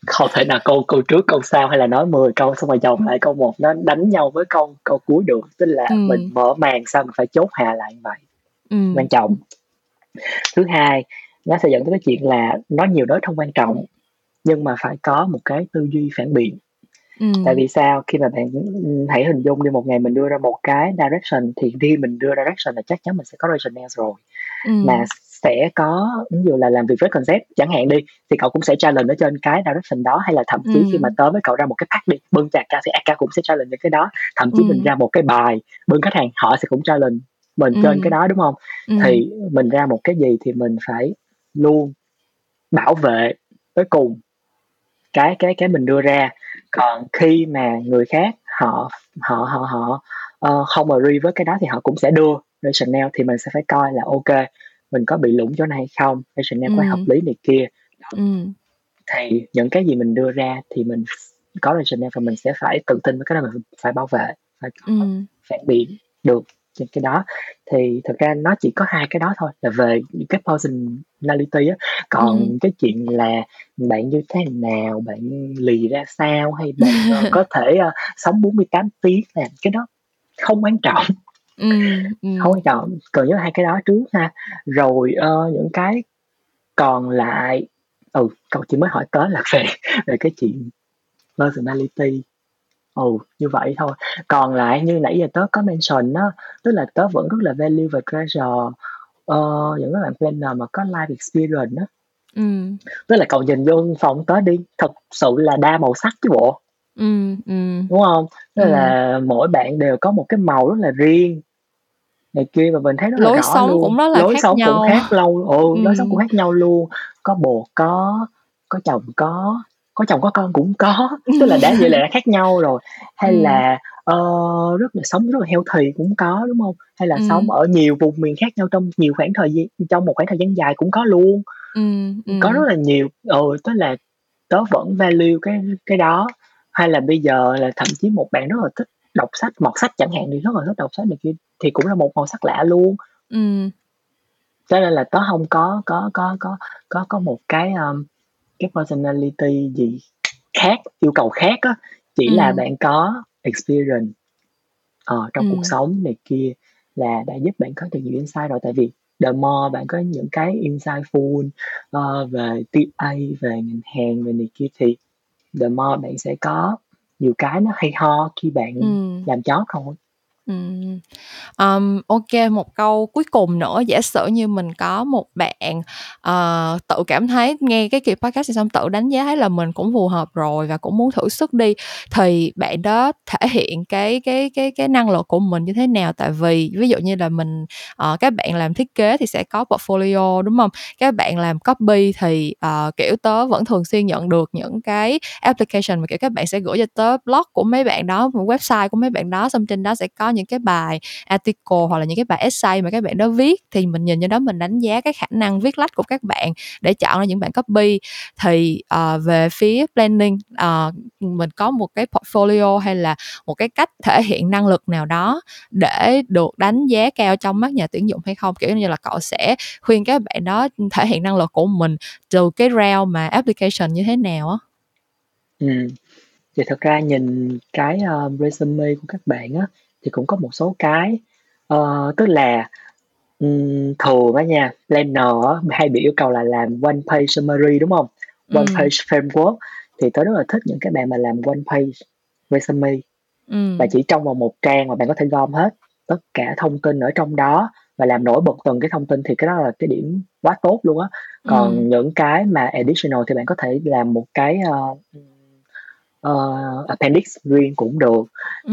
không thể nào câu câu trước câu sau hay là nói 10 câu xong rồi chồng lại câu một nó đánh nhau với câu câu cuối được tức là ừ. mình mở màn xong mình phải chốt hạ lại như vậy ừ. quan trọng thứ hai nó sẽ dẫn tới cái chuyện là nói nhiều nói không quan trọng nhưng mà phải có một cái tư duy phản biện ừ. tại vì sao khi mà bạn hãy hình dung đi một ngày mình đưa ra một cái direction thì khi mình đưa direction là chắc chắn mình sẽ có rationale rồi ừ. mà sẽ có ví dụ là làm việc với concept chẳng hạn đi thì cậu cũng sẽ challenge ở trên cái direction đó hay là thậm chí ừ. khi mà tới với cậu ra một cái pack đi bưng chặt ca thì AK cũng sẽ challenge những cái đó thậm chí ừ. mình ra một cái bài bưng khách hàng họ sẽ cũng challenge mình ừ. trên cái đó đúng không ừ. thì mình ra một cái gì thì mình phải luôn bảo vệ tới cùng cái cái cái mình đưa ra còn khi mà người khác họ họ họ họ uh, không agree với cái đó thì họ cũng sẽ đưa rationale thì mình sẽ phải coi là ok mình có bị lủng chỗ này hay không rationale ừ. có hợp lý này kia ừ. thì những cái gì mình đưa ra thì mình có rationale và mình sẽ phải tự tin với cái đó mình phải bảo vệ phải có ừ. phản biện được trên cái đó thì thực ra nó chỉ có hai cái đó thôi là về những cái personality á còn ừ. cái chuyện là bạn như thế nào bạn lì ra sao hay bạn uh, có thể uh, sống 48 tiếng làm cái đó không quan trọng ừ, ừ. không quan trọng cần nhớ hai cái đó trước ha rồi uh, những cái còn lại ừ cậu chỉ mới hỏi tới là về về cái chuyện personality Ừ, như vậy thôi. Còn lại như nãy giờ tớ có mention á, tức là tớ vẫn rất là value và treasure, ờ, những cái bạn planner mà có life experience á. Ừm. Tức là cậu nhìn vô phòng tớ đi, thật sự là đa màu sắc chứ bộ. Ừm, ừm. Đúng hông? Tức Ừm. là mỗi bạn đều có một cái màu rất là riêng này kia và mình thấy rất là Lối rõ sống luôn, cũng rất là lối khác sống cũng nhau. khác lâu ừ, lối sống cũng khác nhau luôn, có bồ có, có chồng có, có chồng có con cũng có, tức là đã vậy là đã khác nhau rồi. Hay Ừm. là, ờ, rất là sống rất là healthy cũng có, đúng hông? Hay là sống Ừm. ở nhiều vùng miền khác nhau trong nhiều khoảng thời gian trong một khoảng thời gian dài cũng có luôn. Ừm, Ừm, có rất là nhiều, ừ, tức là tớ vẫn value cái cái đó. Hay là bây giờ là thậm chí một bạn rất là thích đọc sách, mọt sách chẳng hạn thì rất là thích đọc sách này kia, thì cũng là một màu sắc lạ luôn. Ừm. Cho nên là tớ hông có có có có có có một cái, ờm, cái personality gì khác, yêu cầu khác á, chỉ là Ừm. bạn có experience, ờ, trong cuộc Ừm. sống này kia là đã giúp bạn có được nhiều insight rồi. Tại vì the more bạn có những cái insightful, ờ, về TA, về ngành hàng, về này kia thì the more bạn sẽ có nhiều cái nó hay ho khi bạn Ừm. làm job thôi. Ừm. Ờm, một câu cuối cùng nữa, giả sử như mình có một bạn, ờ, tự cảm thấy nghe cái kỳ podcast này xong tự đánh giá thấy là mình cũng phù hợp rồi và cũng muốn thử sức đi, thì bạn đó thể hiện cái cái cái cái năng lực của mình như thế nào? Tại vì ví dụ như là mình ờ, các bạn làm thiết kế thì sẽ có portfolio, đúng hông? Các bạn làm copy thì, ờ, kiểu, tớ vẫn thường xuyên nhận được những cái application mà, kiểu, các bạn sẽ gửi cho tớ blog của mấy bạn đó, website của mấy bạn đó, xong trên đó sẽ có những cái bài article hoặc là những cái bài essay mà các bạn đó viết, thì mình nhìn vô đó mình đánh giá cái khả năng viết lách của các bạn để chọn ra những bạn copy. Thì, uh, về phía planning, uh, mình có một cái portfolio hay là một cái cách thể hiện năng lực nào đó để được đánh giá cao trong mắt nhà tuyển dụng hay không? Kiểu như là, cậu sẽ khuyên các bạn đó thể hiện năng lực của mình từ cái round mà application như thế nào á? ừ. thì thật ra nhìn cái, uh, resume của các bạn á, thì cũng có một số cái, ờ, tức là, ừm, thường á nha, planner hay bị yêu cầu là làm one page summary, đúng hông? One Ừm. page framework thì tớ rất là thích những cái bạn mà làm one page resume, và Ừm. chỉ trong vòng 1 trang mà bạn có thể gom hết tất cả thông tin ở trong đó và làm nổi bật từng cái thông tin thì cái đó là cái điểm quá tốt luôn á. Còn những cái mà additional thì bạn có thể làm một cái, ơ, ờ, appendix riêng cũng được,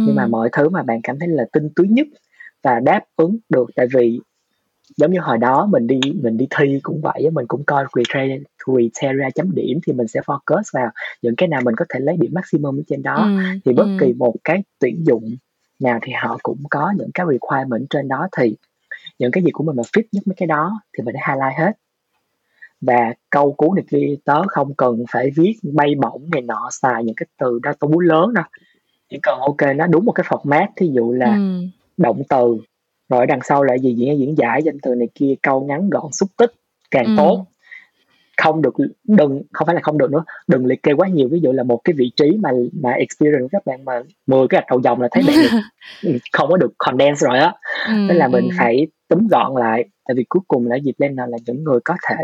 nhưng mà Ừm. mọi thứ mà bạn cảm thấy là tinh túy nhất và đáp ứng được tại vì giống như hồi đó mình đi mình đi thi cũng vậy mình cũng coi criteria criteria chấm điểm thì mình sẽ focus vào những cái nào mình có thể lấy điểm maximum ở trên đó. Ừm, Thì bất kỳ ừm. một cái tuyển dụng nào thì họ cũng có những cái requirement trên đó, thì những cái gì của mình mà fit nhất mấy cái đó thì mình sẽ highlight hết. Và câu cú này kia tớ không cần phải viết bay bổng này nọ, xài những cái từ đa búa lớn đâu, chỉ cần kê nó đúng một cái format, thí dụ là Ừm. động từ, rồi đằng sau là gì, diễn diễn giải danh từ này kia, câu ngắn gọn xúc tích càng Ừm. tốt. Không được đừng không phải là không được nữa, đừng liệt kê quá nhiều, ví dụ là một cái vị trí mà mà experience các bạn mà 10 cái gạch đầu dòng là thấy bạn này, ừm, không có được condense rồi á, nên Ừm, là mình ừm. phải túm gọn lại, tại vì cuối cùng là cái gì, planner là những người có thể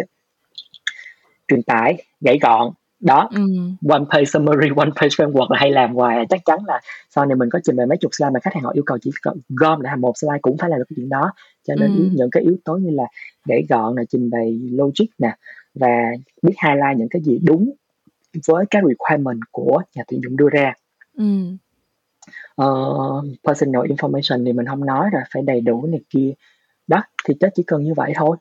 truyền tải gãy gọn. Đó, Ừm. one page summary, one page framework là hay làm hoài chắc chắn là sau này mình có trình bày mấy chục slide mà khách hàng họ yêu cầu chỉ cần gom lại một slide cũng phải được cái chuyện đó. Cho nên Ừm. những cái yếu tố như là gãy gọn nè, trình bày logic nè, và biết highlight những cái gì đúng với cái requirement của nhà tuyển dụng đưa ra. Ừm. Ờ, personal information thì mình hông nói rồi, phải đầy đủ này kia. Đó, thì tớ chỉ cần như vậy thôi,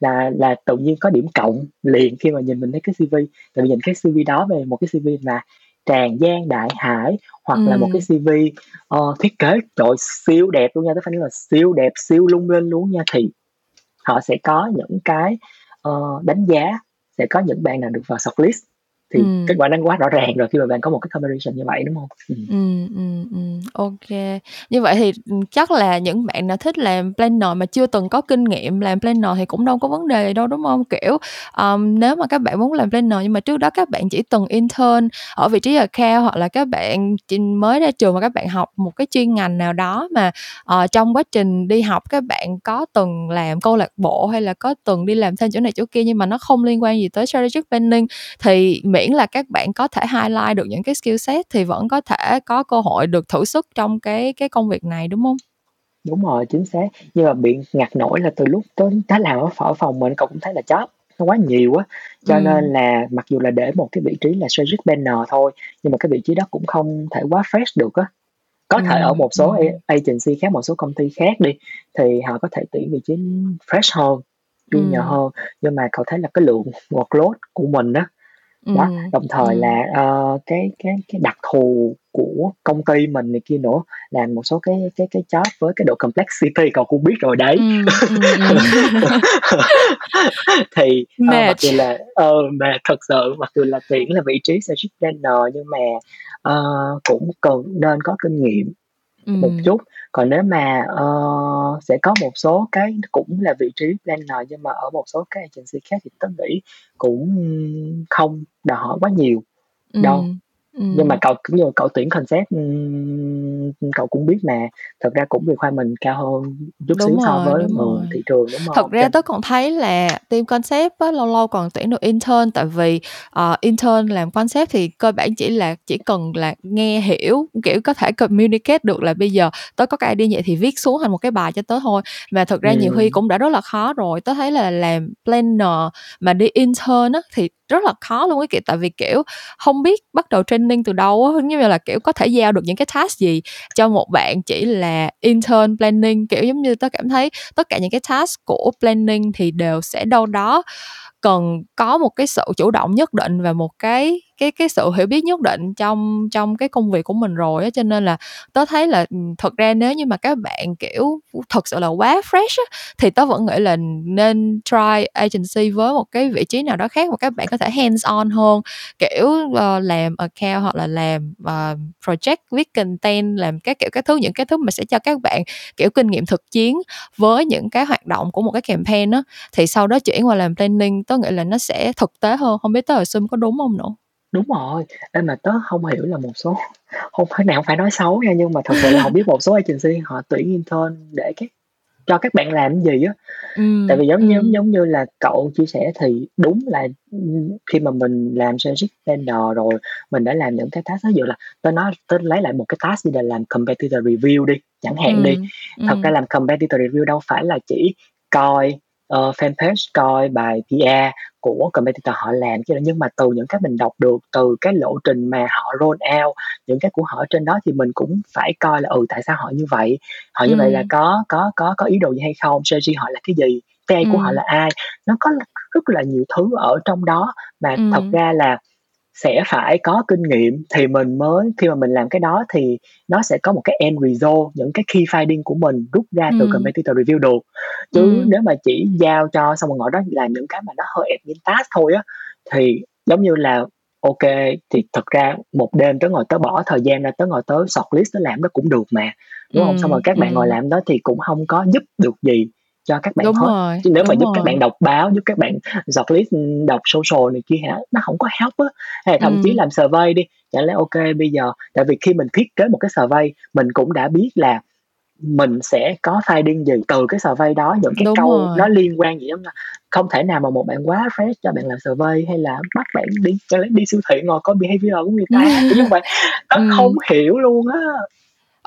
là là tự nhiên có điểm cộng liền khi mà nhìn mình thấy cái CV. Tại vì nhìn cái CV đó về một cái CV mà tràn gian đại hải, hoặc là một cái Ừm. CV, ờ, thiết kế, trời ơi, siêu đẹp luôn nha, phải nói là siêu đẹp, siêu lung linh luôn nha, thì họ sẽ có những cái, ờ, đánh giá, sẽ có những bạn nào được vào shortlist, thì kết Ừm. quả nó quá rõ ràng rồi khi mà bạn có một cái combination như vậy, đúng hông? Ừm. Ừm, ừm, ừm, ô kê. Như vậy thì, ừm, chắc là những bạn nào thích làm planner mà chưa từng có kinh nghiệm làm planner thì cũng đâu có vấn đề gì đâu, đúng hông? Kiểu, ờm, nếu mà các bạn muốn làm planner nhưng mà trước đó các bạn chỉ từng intern ở vị trí account, hoặc là các bạn mới ra trường và các bạn học một cái chuyên ngành nào đó mà, ờ, trong quá trình đi học các bạn có từng làm câu lạc bộ, hay là có từng đi làm thêm chỗ này chỗ kia nhưng mà nó không liên quan gì tới strategic planning, thì miễn là các bạn có thể highlight được những cái skill set thì vẫn có thể có cơ hội được thử sức trong cái cái công việc này đúng không Đúng rồi, chính xác. Nhưng mà bị ngặt nổi là từ lúc tới tới làm ở phòng mình cậu cũng thấy là job nó quá nhiều á, cho Ừm. nên là mặc dù là để một cái vị trí là strategic planner thôi, nhưng mà cái vị trí đó cũng không thể quá fresh được á. Có thể ở một số a agency khác, một số công ty khác đi, thì họ có thể tuyển vị trí fresh hơn, junior Ừm. hơn, nhưng mà cậu thấy là cái lượng workload của mình á, đó, Ừm, đồng thời ừm. là, ờ, cái cái cái đặc thù của công ty mình này kia nữa, làm một số cái cái cái job với cái độ complexity cậu cũng biết rồi đấy. Ừm, ừm, ừm. Thì, ờ, mặc Mệt. dù là ờ, mệt thật sự, mặc dù là tuyển là vị trí strategic planner nhưng mà, ờ, cũng cần nên có kinh nghiệm một Ừm. chút. Còn nếu mà, ờ, sẽ có một số cái cũng là vị trí planner nhưng mà ở một số cái agency khác thì tớ nghĩ cũng không đòi hỏi quá nhiều đâu. Nhưng mà cậu cũng như cậu tuyển concept, cậu cũng biết mà, thật ra cũng requirement cao hơn chút xíu Đúng so rồi, với, đúng ừ, thị trường, đúng Thật hông? Cho ra tớ còn thấy là team concept á, lâu lâu còn tuyển được intern tại vì, ờ, intern làm concept thì cơ bản chỉ là chỉ cần là nghe hiểu, kiểu, có thể communicate được là bây giờ tớ có cái idea vậy thì viết xuống thành một cái bài cho tớ thôi. Mà thực ra nhiều khi cũng đã rất là khó rồi, tớ thấy là làm planner mà đi intern á thì rất là khó luôn cái kiểu, tại vì, kiểu, không biết bắt đầu training từ đâu á, giống như là, kiểu, có thể giao được những cái task gì cho một bạn chỉ là intern planning. Kiểu, giống như tôi cảm thấy tất cả những cái task của planning thì đều sẽ đâu đó cần có một cái sự chủ động nhất định và một cái cái cái sự hiểu biết nhất định trong trong cái công việc của mình rồi á. Cho nên là tớ thấy là, ừ, thật ra nếu như mà các bạn, kiểu, thật sự là quá fresh á, thì tớ vẫn nghĩ là nên try agency với một cái vị trí nào đó khác mà các bạn có thể hands on hơn, kiểu, uh, làm account hoặc là làm, uh, project, viết content, làm các kiểu các thứ, những cái thứ mà sẽ cho các bạn, kiểu, kinh nghiệm thực chiến với những cái hoạt động của một cái campaign á. Thì sau đó chuyển qua làm planning tớ nghĩ là nó sẽ thực tế hơn, không biết tớ assume có đúng không nữa? Đúng rồi, ê, mà tớ hông hiểu là một số hông cái này hông phải nói xấu nha, nhưng mà thật sự là hổng biết một số agency họ tuyển intern để các cho các bạn làm cái gì á. Tại Ừm, vì giống giống ừm. giống như là cậu chia sẻ thì đúng là, ừm, khi mà mình làm strategic planner rồi, mình đã làm những cái task ví dụ là tớ nói tớ lấy lại một cái task như là làm competitor review đi, chẳng hạn đi. Ừm, Thật ra ừm. làm competitor review đâu phải là chỉ coi, ờ, fanpage, coi bài PR của competitor họ làm chứ nhưng mà từ những cái mình đọc được, từ cái lộ trình mà họ roll out, những cái của họ trên đó thì mình cũng phải coi là, ừ, tại sao họ như vậy, họ như vậy là Ừm. có có có có ý đồ gì hay không, strategy họ là cái gì, TA của họ Ừm. là ai. Nó có rất là nhiều thứ ở trong đó mà thật Ừm. ra là sẽ phải có kinh nghiệm thì mình mới khi mà mình làm cái đó thì nó sẽ có một cái end result, những cái key finding của mình rút ra từ Ừm. competitor review được. Chứ Ừm. nếu mà chỉ giao cho xong rồi ngồi đó làm những cái mà nó hơi admin task thôi á, thì giống như là, kê, thì thật ra một đêm tớ ngồi tớ bỏ thời gian ra tớ ngồi tớ shortlist tớ làm nó cũng được mà, đúng hông? Xong rồi các bạn ngồi ừm. làm đó thì cũng hông có giúp được gì cho các bạn Đúng hết. rồi, Chứ nếu mà giúp các bạn rồi. đọc báo, giúp các bạn shortlist, ừm, đọc social này kia hả, nó hổng có help á. Hay thậm chí Ừm. làm survey đi, chẳng lẽ kê bây giờ tại vì khi mình thiết kế một cái survey, mình cũng đã biết là mình sẽ có finding gì từ cái survey đó, những cái Đúng câu nó rồi. liên quan gì là không thể nào mà một bạn quá fresh cho bạn làm survey hay là bắt bạn đi lẽ đi siêu thị ngồi coi behaviour của người ta, kiểu như vậy, tớ không hiểu luôn á.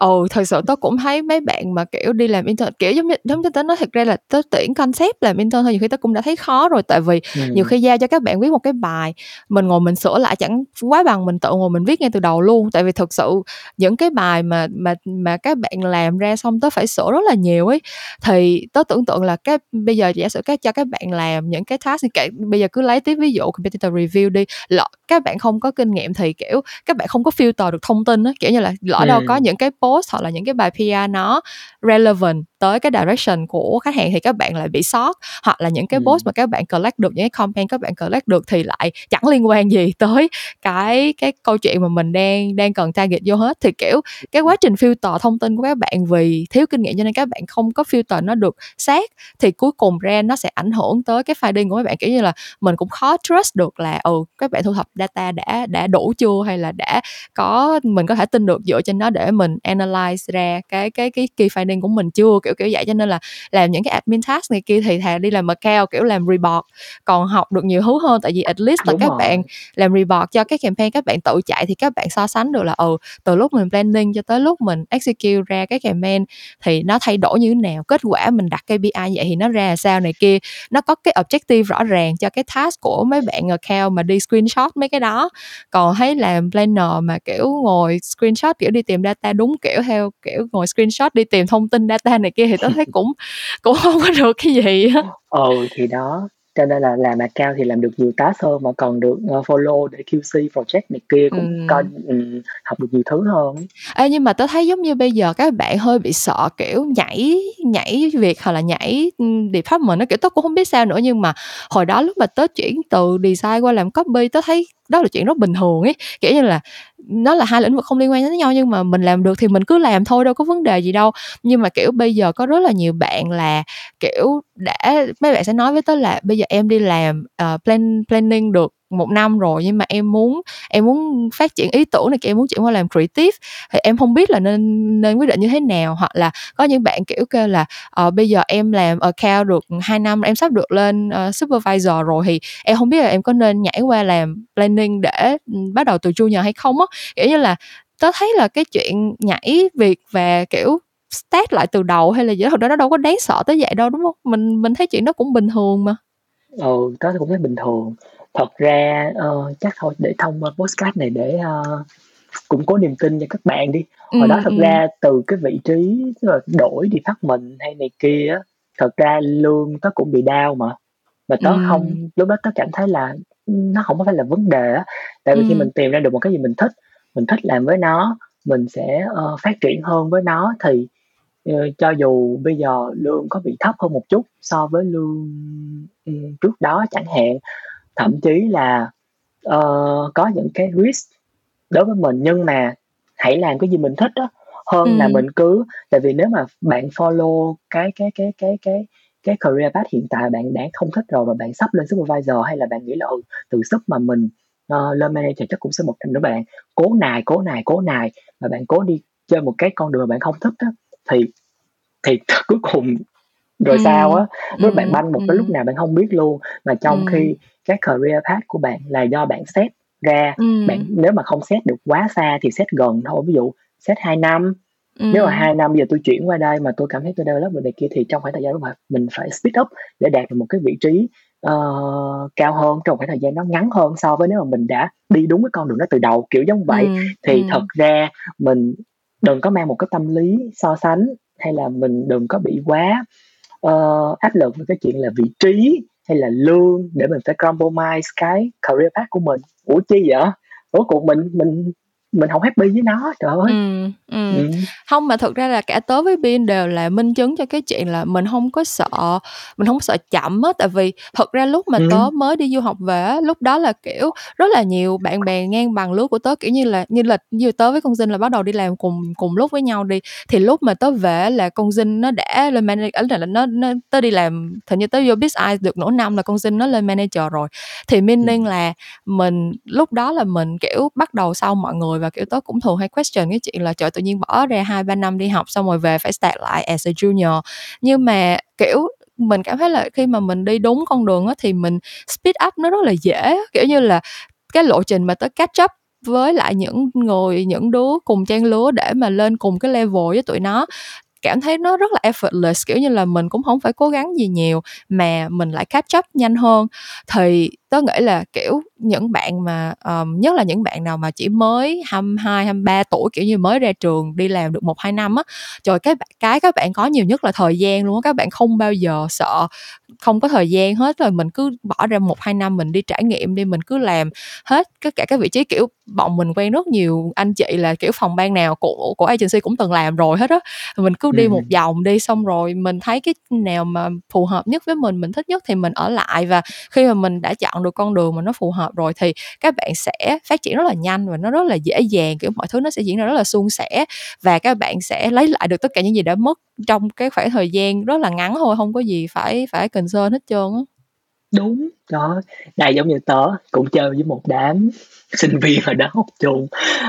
Ừ, thực sự tớ cũng thấy mấy bạn mà, kiểu, đi làm intern, kiểu, giống như giống như tớ nói thật ra là tớ tuyển concept làm intern thôi nhiều khi tớ cũng đã thấy khó rồi, tại vì nhiều Ừm. khi giao cho các bạn viết một cái bài, mình ngồi mình sửa lại chẳng quá bằng mình tự ngồi mình viết ngay từ đầu luôn. Tại vì thực sự những cái bài mà mà mà các bạn làm ra xong tớ phải sửa rất là nhiều ấy. Thì tớ tưởng tượng là cái bây giờ giả sử cái cho các bạn làm những cái task kệ bây giờ cứ lấy tiếp ví dụ competitor review đi, lỡ các bạn không có kinh nghiệm thì, kiểu, các bạn không có filter được thông tin á, kiểu như là, lỡ đâu có những cái post hoặc là những cái bài PR nó relevant tới cái direction của khách hàng thì các bạn lại bị sót, hoặc là những cái post mà các bạn collect được, những cái comment các bạn collect được thì lại chẳng liên quan gì tới cái cái câu chuyện mà mình đang đang cần target vô hết. Thì, kiểu, cái quá trình filter thông tin của các bạn vì thiếu kinh nghiệm cho nên các bạn không có filter nó được sát, thì cuối cùng ra nó sẽ ảnh hưởng tới cái finding của mấy bạn. Kiểu như là, mình cũng khó trust được là, ừ, các bạn thu thập data đã đã đủ chưa hay là đã có mình có thể tin được dựa trên nó để mình analyze ra cái cái cái key finding của mình chưa, kiểu kiểu kiểu vậy cho nên là làm những cái admin task này kia thì thà đi làm account kiểu làm report còn học được nhiều thứ hơn. Tại vì at least là Đúng các rồi. bạn làm report cho cái campaign các bạn tự chạy thì các bạn so sánh được là ừ từ lúc mình planning cho tới lúc mình execute ra cái campaign thì nó thay đổi như thế nào kết quả mình đặt KPI vậy thì nó ra là sao này kia. Nó có cái objective rõ ràng cho cái task của mấy bạn account mà đi screenshot mấy cái đó. Còn thấy làm planner mà kiểu ngồi screenshot kiểu đi tìm data đúng kiểu theo kiểu ngồi screenshot đi tìm thông tin data này kia thì tôi thấy cũng cũng không có được cái gì á. Ừ thì đó. Cho nên là làm account thì làm được nhiều task hơn mà còn được uh, follow để QC project này kia cũng Ừm. coi um, học được nhiều thứ hơn. Ê, nhưng mà tôi thấy giống như bây giờ các bạn hơi bị sợ kiểu nhảy nhảy việc hoặc là nhảy ừm, department nó kiểu tôi cũng không biết sao nữa nhưng mà hồi đó lúc mà tớ chuyển từ design qua làm copy tớ thấy đó là chuyện rất bình thường ấy. Kiểu như là nó là hai lĩnh vực không liên quan đến nhau nhưng mà mình làm được thì mình cứ làm thôi đâu có vấn đề gì đâu. Nhưng mà kiểu bây giờ có rất là nhiều bạn là kiểu đã mấy bạn sẽ nói với tớ là bây giờ em đi làm uh, plan planning được một năm rồi nhưng mà em muốn em muốn phát triển ý tưởng này kia em muốn chuyển qua làm creative thì em không biết là nên nên quyết định như thế nào hoặc là có những bạn kiểu kêu là uh, bây giờ em làm account được 2 năm em sắp được lên uh, supervisor rồi thì em không biết là em có nên nhảy qua làm planning để ừ, bắt đầu từ junior hay không á. Kiểu như là tớ thấy là cái chuyện nhảy việc và kiểu start lại từ đầu hay là gì đó thật ra nó đâu có đáng sợ tới vậy đâu đúng không? Mình mình thấy chuyện đó cũng bình thường mà. Ừ tớ cũng thấy bình thường thật ra uh, chắc thôi để thông qua postcard này để uh, củng cố niềm tin cho các bạn đi hồi ừ, đó thật ừ. ra từ cái vị trí tức là đổi department hay này kia á, thật ra lương tớ cũng bị đau mà mà tớ Ừ. không lúc đó tớ cảm thấy là nó không có phải là vấn đề á tại vì khi Ừ. mình tìm ra được một cái gì mình thích mình thích làm với nó mình sẽ ờ, phát triển hơn với nó thì ờ, cho dù bây giờ lương có bị thấp hơn một chút so với lương ừ, trước đó chẳng hạn thậm chí là ờ, có những cái risk đối với mình nhưng mà hãy làm cái gì mình thích đó hơn là Ừ. mình cứ tại vì nếu mà bạn follow cái cái cái cái cái cái career path hiện tại bạn đã không thích rồi và bạn sắp lên supervisor hay là bạn nghĩ là ừ, từ sức mà mình ờ, lên manager chắc cũng sẽ một năm nữa bạn cố nài cố nài cố nài và bạn cố đi chơi một cái con đường mà bạn không thích đó thì thì cuối cùng rồi Ừ. sao á lúc bạn Ừ. banh một cái lúc Ừ. nào bạn không biết luôn mà trong Ừ. khi cái career path của bạn là do bạn set ra Ừ. bạn nếu mà không set được quá xa thì set gần thôi ví dụ set 2 năm Ừ. nếu mà hai năm giờ tôi chuyển qua đây mà tôi cảm thấy tôi develop được này kia thì trong khoảng thời gian đó mình phải speed up để đạt được một cái vị trí ờ, cao hơn trong khoảng thời gian nó ngắn hơn so với nếu mà mình đã đi đúng cái con đường đó từ đầu kiểu giống vậy Ừ. thì Ừ. thật ra mình đừng có mang một cái tâm lý so sánh hay là mình đừng có bị quá uh, áp lực về cái chuyện là vị trí hay là lương để mình phải compromise cái career path của mình. Ủa chi vậy? Ủa cuộc mình mình mình không happy với nó trời ơi Ừ. Ừ. ừ. không mà thực ra là cả tớ với Bin đều là minh chứng cho cái chuyện là mình không có sợ mình không sợ chậm á tại vì thật ra lúc mà Ừ. tớ mới đi du học về lúc đó là kiểu rất là nhiều bạn bè ngang bằng lứa của tớ kiểu như là như là như tớ với con Dinh là bắt đầu đi làm cùng cùng lúc với nhau đi thì lúc mà tớ về là con Dinh nó đã lên manager là nó, nó tớ đi làm hình như tớ vô Biz Eyes được nửa năm là con Dinh nó lên manager rồi thì meaning Ừ. là mình lúc đó là mình kiểu bắt đầu sau mọi người và kiểu tớ cũng thường hay question cái chuyện là trời, tự nhiên bỏ ra hai, ba năm đi học xong rồi về phải start lại as a junior. Nhưng mà, kiểu, mình cảm thấy là khi mà mình đi đúng con đường á thì mình speed up nó rất là dễ kiểu như là cái lộ trình mà tới catch up với lại những người, những đứa cùng trang lứa để mà lên cùng cái level với tụi nó cảm thấy nó rất là effortless kiểu như là mình cũng không phải cố gắng gì nhiều mà mình lại catch up nhanh hơn. Thì tớ nghĩ là kiểu những bạn mà um, nhất là những bạn nào mà chỉ mới 22, 23 tuổi kiểu như mới ra trường đi làm được một hai năm á trời cái cái các bạn có nhiều nhất là thời gian luôn á. Các bạn không bao giờ sợ không có thời gian hết rồi mình cứ bỏ ra một hai năm mình đi trải nghiệm đi mình cứ làm hết tất cả các vị trí kiểu bọn mình quen rất nhiều anh chị là kiểu phòng ban nào của của agency cũng từng làm rồi hết á mình cứ đi Ừ. một vòng đi xong rồi mình thấy cái nào mà phù hợp nhất với mình mình thích nhất thì mình ở lại và khi mà mình đã chọn được con đường mà nó phù hợp rồi thì các bạn sẽ phát triển rất là nhanh và nó rất là dễ dàng kiểu mọi thứ nó sẽ diễn ra rất là suôn sẻ và các bạn sẽ lấy lại được tất cả những gì đã mất trong cái khoảng thời gian rất là ngắn thôi không có gì phải phải concern hết trơn á đúng đó. Này giống như tớ cũng chơi với một đám sinh viên ở đó học chung.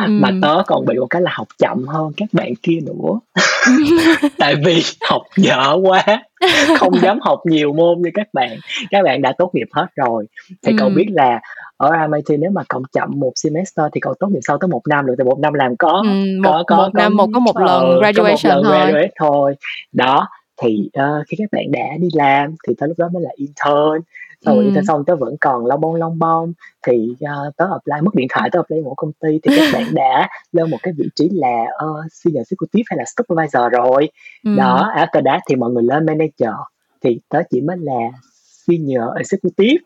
Mà tớ còn bị một cái là học chậm hơn các bạn kia nữa. Tại vì học dở quá không dám học nhiều môn như các bạn. Các bạn đã tốt nghiệp hết rồi. Thì cậu biết là ở MIT nếu mà cậu chậm một semester thì cậu tốt nghiệp sau tới một năm được thì một năm làm có Ừm, một có có một năm một có một lần ờ, có một graduation lần thôi. graduate thôi. Đó thì ờ, khi các bạn đã đi làm thì tới lúc đó mới là intern xong rồi intern xong tớ vẫn còn long bông long bông thì ờ, tớ apply mất điện thoại tớ apply một công ty. Thì các bạn đã lên một cái vị trí là uh, senior executive hay là supervisor rồi. Ừm. đó after that thì mọi người lên manager. Thì tớ chỉ mới là senior executive.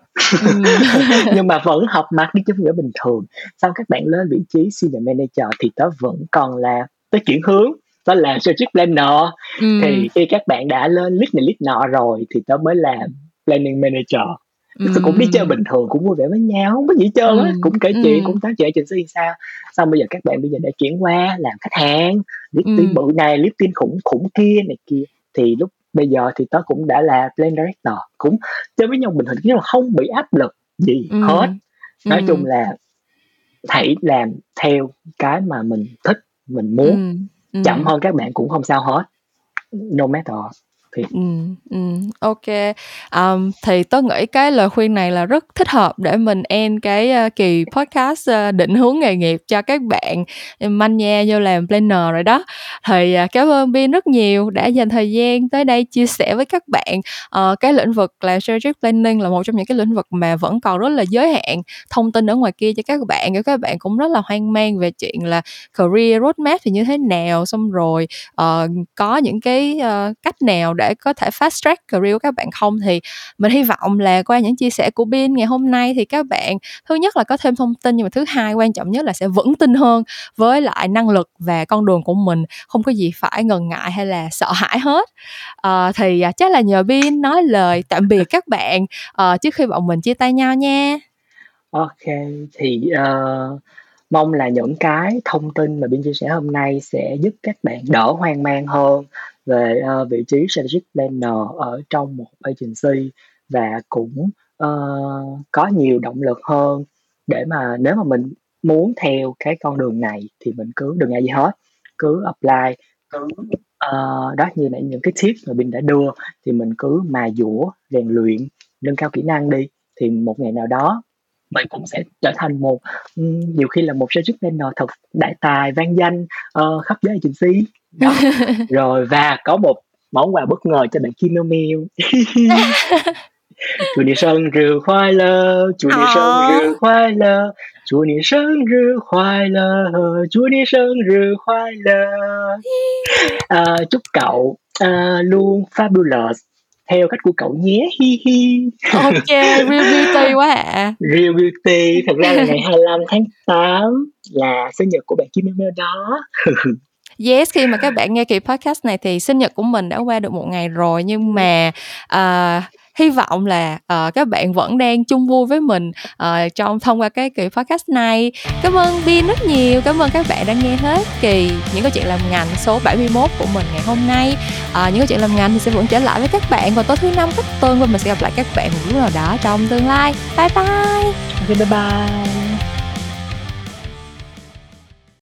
Ừm. nhưng mà vẫn học mặt đi chứ phải bình thường. Xong các bạn lên vị trí senior manager thì tớ vẫn còn là tớ chuyển hướng tớ là strategic planner. Ừm. thì khi các bạn đã lên lead này lead nọ rồi thì tớ mới làm planning manager Thì cũng đi chơi bình thường cũng vui vẻ với nhau không có gì trơn á Ừm, cũng kể chuyện ừm. cũng tám chuyện trình sự sao xong bây giờ các bạn bây giờ đã chuyển qua làm khách hàng lead team Ừm. bự này lead team khủng khủng kia này kia thì lúc bây giờ thì tớ cũng đã là plan director cũng chơi với nhau bình thường chứ mà không bị áp lực gì Ừm. hết nói Ừm. chung là hãy làm theo cái mà mình thích mình muốn Ừm, ừm. chậm hơn các bạn cũng không sao hết no matter Ừ, ừ, thì Ừm, OK. um, thì tôi nghĩ cái lời khuyên này là rất thích hợp để mình end cái, uh, kỳ podcast, uh, định hướng nghề nghiệp cho các bạn, manh nha vô làm planner rồi đó. Thì, uh, cảm ơn Bin rất nhiều đã dành thời gian tới đây chia sẻ với các bạn. uh, cái lĩnh vực là strategic planning là một trong những cái lĩnh vực mà vẫn còn rất là giới hạn thông tin ở ngoài kia cho các bạn, nếu các bạn cũng rất là hoang mang về chuyện là career roadmap thì như thế nào, xong rồi, uh, có những cái, uh, cách nào để có thể fast track career của các bạn không. Thì mình hy vọng là qua những chia sẻ của Bin ngày hôm nay thì các bạn thứ nhất là có thêm thông tin, nhưng mà thứ hai quan trọng nhất là sẽ vững tin hơn với lại năng lực và con đường của mình, không có gì phải ngần ngại hay là sợ hãi hết. Ờ, à, thì, chắc là nhờ Bin nói lời tạm biệt các bạn, à, trước khi bọn mình chia tay nhau nha. OK, thì, uh, mong là những cái thông tin mà Bin chia sẻ hôm nay sẽ giúp các bạn đỡ hoang mang hơn về, uh, vị trí strategic planner ở trong một agency và cũng, uh, có nhiều động lực hơn để mà nếu mà mình muốn theo cái con đường này thì mình cứ đừng ngại gì hết, cứ apply, cứ, uh, đó như nãy những cái tip mà mình đã đưa thì mình cứ mà dũa, rèn luyện, nâng cao kỹ năng đi, thì một ngày nào đó mình cũng sẽ trở thành một nhiều khi là một sales trainer thật đại tài vang danh uh, khắp giới agency đó. rồi và có một món quà bất ngờ cho bạn Kinomiu chủ nhật sinh rượu khoai lơ chủ nhật sinh rượu khoai lơ chủ nhật sinh rượu khoai lơ chủ nhật sinh rượu khoai lơ. À, chúc cậu à, luôn fabulous theo cách của cậu nhé. Hi hi. OK, real beauty quá à. Real beauty, thật ra là ngày 25 tháng 8 là sinh nhật của bạn Kim Mail Mail đó. Yes, khi mà các bạn nghe kỳ podcast này thì sinh nhật của mình đã qua được một ngày rồi, nhưng mà, ờ, hy vọng là, uh, các bạn vẫn đang chung vui với mình, uh, trong thông qua cái kỳ podcast này. Cảm ơn Bin rất nhiều, cảm ơn các bạn đã nghe hết kỳ những câu chuyện làm ngành số 71 của mình ngày hôm nay. uh, những câu chuyện làm ngành thì sẽ vẫn trở lại với các bạn vào tối thứ Năm cách tuần và mình sẽ gặp lại các bạn một lúc nào đó trong tương lai. Bye bye. okay, bye bye.